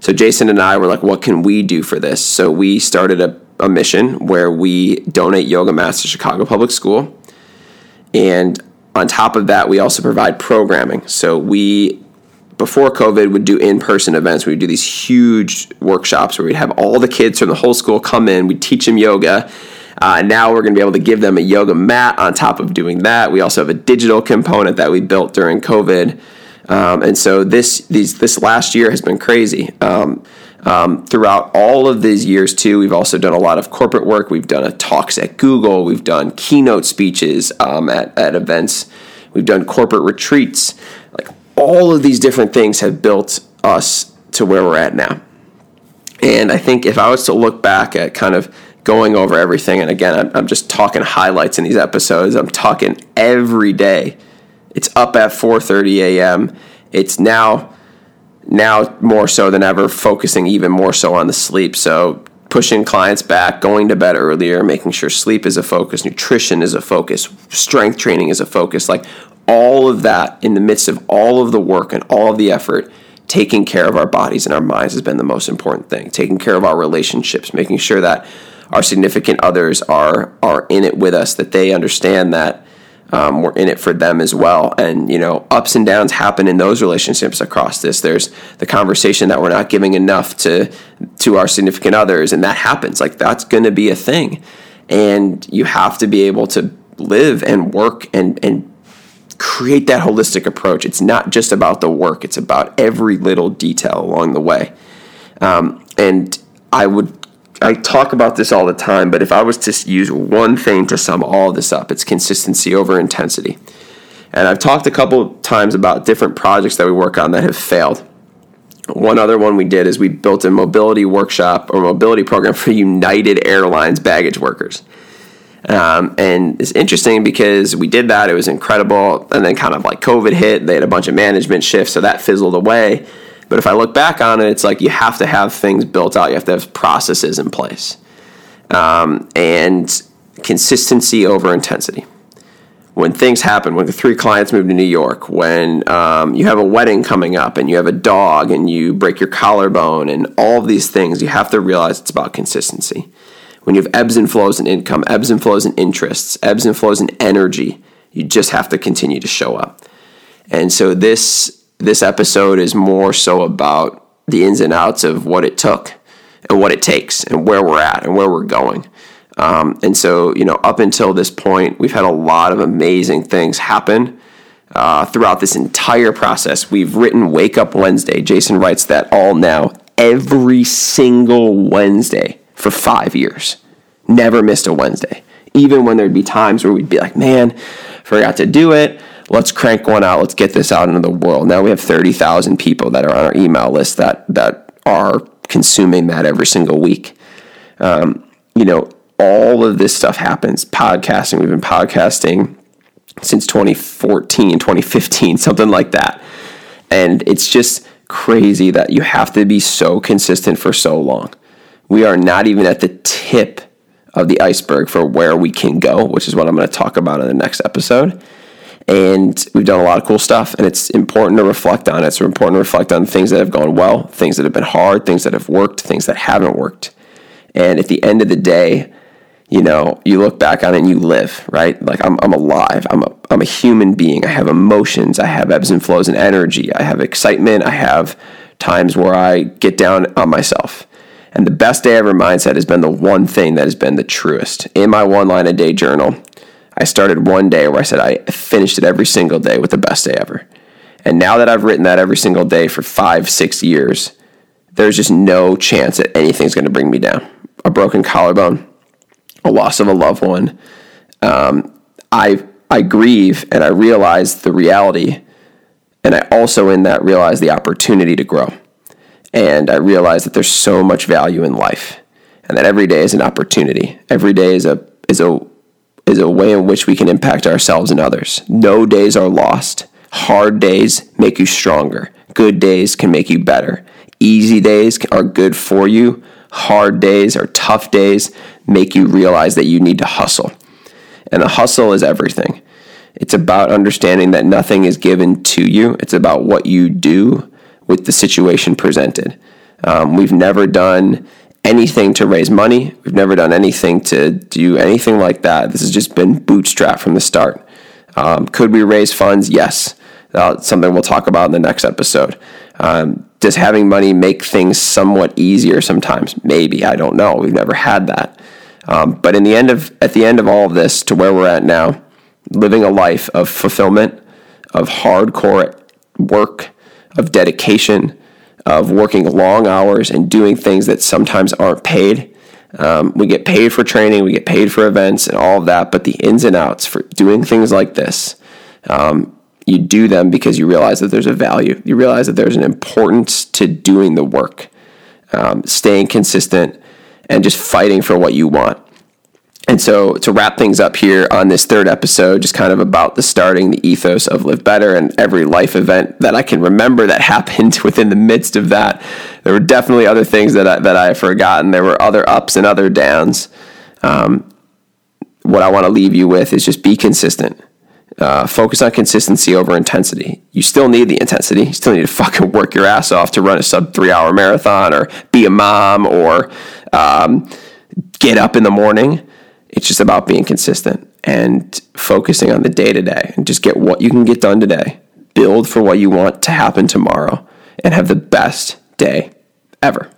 So Jason and I were like, what can we do for this? So we started a a mission where we donate yoga mats to Chicago Public School. And on top of that, we also provide programming. So we, before COVID, would do in person events. We would do these huge workshops where we'd have all the kids from the whole school come in, we'd teach them yoga. Uh, now we're going to be able to give them a yoga mat on top of doing that. We also have a digital component that we built during COVID. Um, and so this these this last year has been crazy. Um, um, throughout all of these years, too, we've also done a lot of corporate work. We've done talks at Google. We've done keynote speeches um, at, at events. We've done corporate retreats. Like all of these different things have built us to where we're at now. And I think if I was to look back at kind of going over everything, and again, I'm, I'm just talking highlights in these episodes. I'm talking every day. It's up at 4:30 a.m. It's now now more so than ever, focusing even more so on the sleep. So pushing clients back, going to bed earlier, making sure sleep is a focus, nutrition is a focus, strength training is a focus. Like all of that in the midst of all of the work and all of the effort, taking care of our bodies and our minds has been the most important thing. Taking care of our relationships, making sure that our significant others are are in it with us, that they understand that um, we're in it for them as well. And, you know, ups and downs happen in those relationships across this. There's the conversation that we're not giving enough to, to our significant others, and that happens. Like, that's going to be a thing. And you have to be able to live and work and, and create that holistic approach. It's not just about the work, it's about every little detail along the way. Um, and I would I talk about this all the time, but if I was to use one thing to sum all this up, it's consistency over intensity. And I've talked a couple times about different projects that we work on that have failed. One other one we did is we built a mobility workshop or mobility program for United Airlines baggage workers. Um, and it's interesting because we did that, it was incredible. And then kind of like COVID hit, they had a bunch of management shifts, so that fizzled away. But if I look back on it, it's like you have to have things built out, you have to have processes in place. Um, and consistency over intensity. When things happen, when the three clients move to New York, when um, you have a wedding coming up and you have a dog and you break your collarbone and all of these things, you have to realize it's about consistency. When you have ebbs and flows in income, ebbs and flows in interests, ebbs and flows in energy, you just have to continue to show up. And so this this episode is more so about the ins and outs of what it took and what it takes and where we're at and where we're going. Um, and so, you know, up until this point, we've had a lot of amazing things happen uh, throughout this entire process. We've written Wake Up Wednesday. Jason writes that all now every single Wednesday for five years. Never missed a Wednesday. Even when there'd be times where we'd be like, man, forgot to do it. Let's crank one out. Let's get this out into the world. Now we have 30,000 people that are on our email list that, that are consuming that every single week. Um, you know, all of this stuff happens. Podcasting, we've been podcasting since 2014, 2015, something like that. And it's just crazy that you have to be so consistent for so long. We are not even at the tip of the iceberg for where we can go, which is what I'm going to talk about in the next episode. And we've done a lot of cool stuff, and it's important to reflect on it. It's important to reflect on things that have gone well, things that have been hard, things that have worked, things that haven't worked. And at the end of the day, you know, you look back on it and you live, right? Like I'm, I'm alive. I'm a, I'm a human being. I have emotions. I have ebbs and flows and energy. I have excitement. I have times where I get down on myself. And the best day ever mindset has been the one thing that has been the truest. In my one line a day journal, I started one day where I said I finished it every single day with the best day ever. And now that I've written that every single day for five, six years, there's just no chance that anything's going to bring me down. A broken collarbone, a loss of a loved one. Um, I I grieve and I realize the reality, and I also in that realize the opportunity to grow. And I realize that there's so much value in life, and that every day is an opportunity. Every day is a is a is a way in which we can impact ourselves and others. No days are lost. Hard days make you stronger. Good days can make you better. Easy days are good for you. Hard days or tough days make you realize that you need to hustle. And the hustle is everything. It's about understanding that nothing is given to you, it's about what you do with the situation presented. Um, we've never done anything to raise money. We've never done anything to do anything like that. This has just been bootstrap from the start. Um, could we raise funds? Yes. That's something we'll talk about in the next episode. Um, does having money make things somewhat easier sometimes? Maybe. I don't know. We've never had that. Um, but in the end of at the end of all of this, to where we're at now, living a life of fulfillment, of hardcore work, of dedication, of working long hours and doing things that sometimes aren't paid. Um, we get paid for training, we get paid for events and all of that, but the ins and outs for doing things like this, um, you do them because you realize that there's a value. You realize that there's an importance to doing the work, um, staying consistent, and just fighting for what you want. And so, to wrap things up here on this third episode, just kind of about the starting, the ethos of Live Better, and every life event that I can remember that happened within the midst of that. There were definitely other things that I, that I have forgotten. There were other ups and other downs. Um, what I want to leave you with is just be consistent. Uh, focus on consistency over intensity. You still need the intensity. You still need to fucking work your ass off to run a sub three hour marathon or be a mom or um, get up in the morning it's just about being consistent and focusing on the day to day and just get what you can get done today. Build for what you want to happen tomorrow and have the best day ever.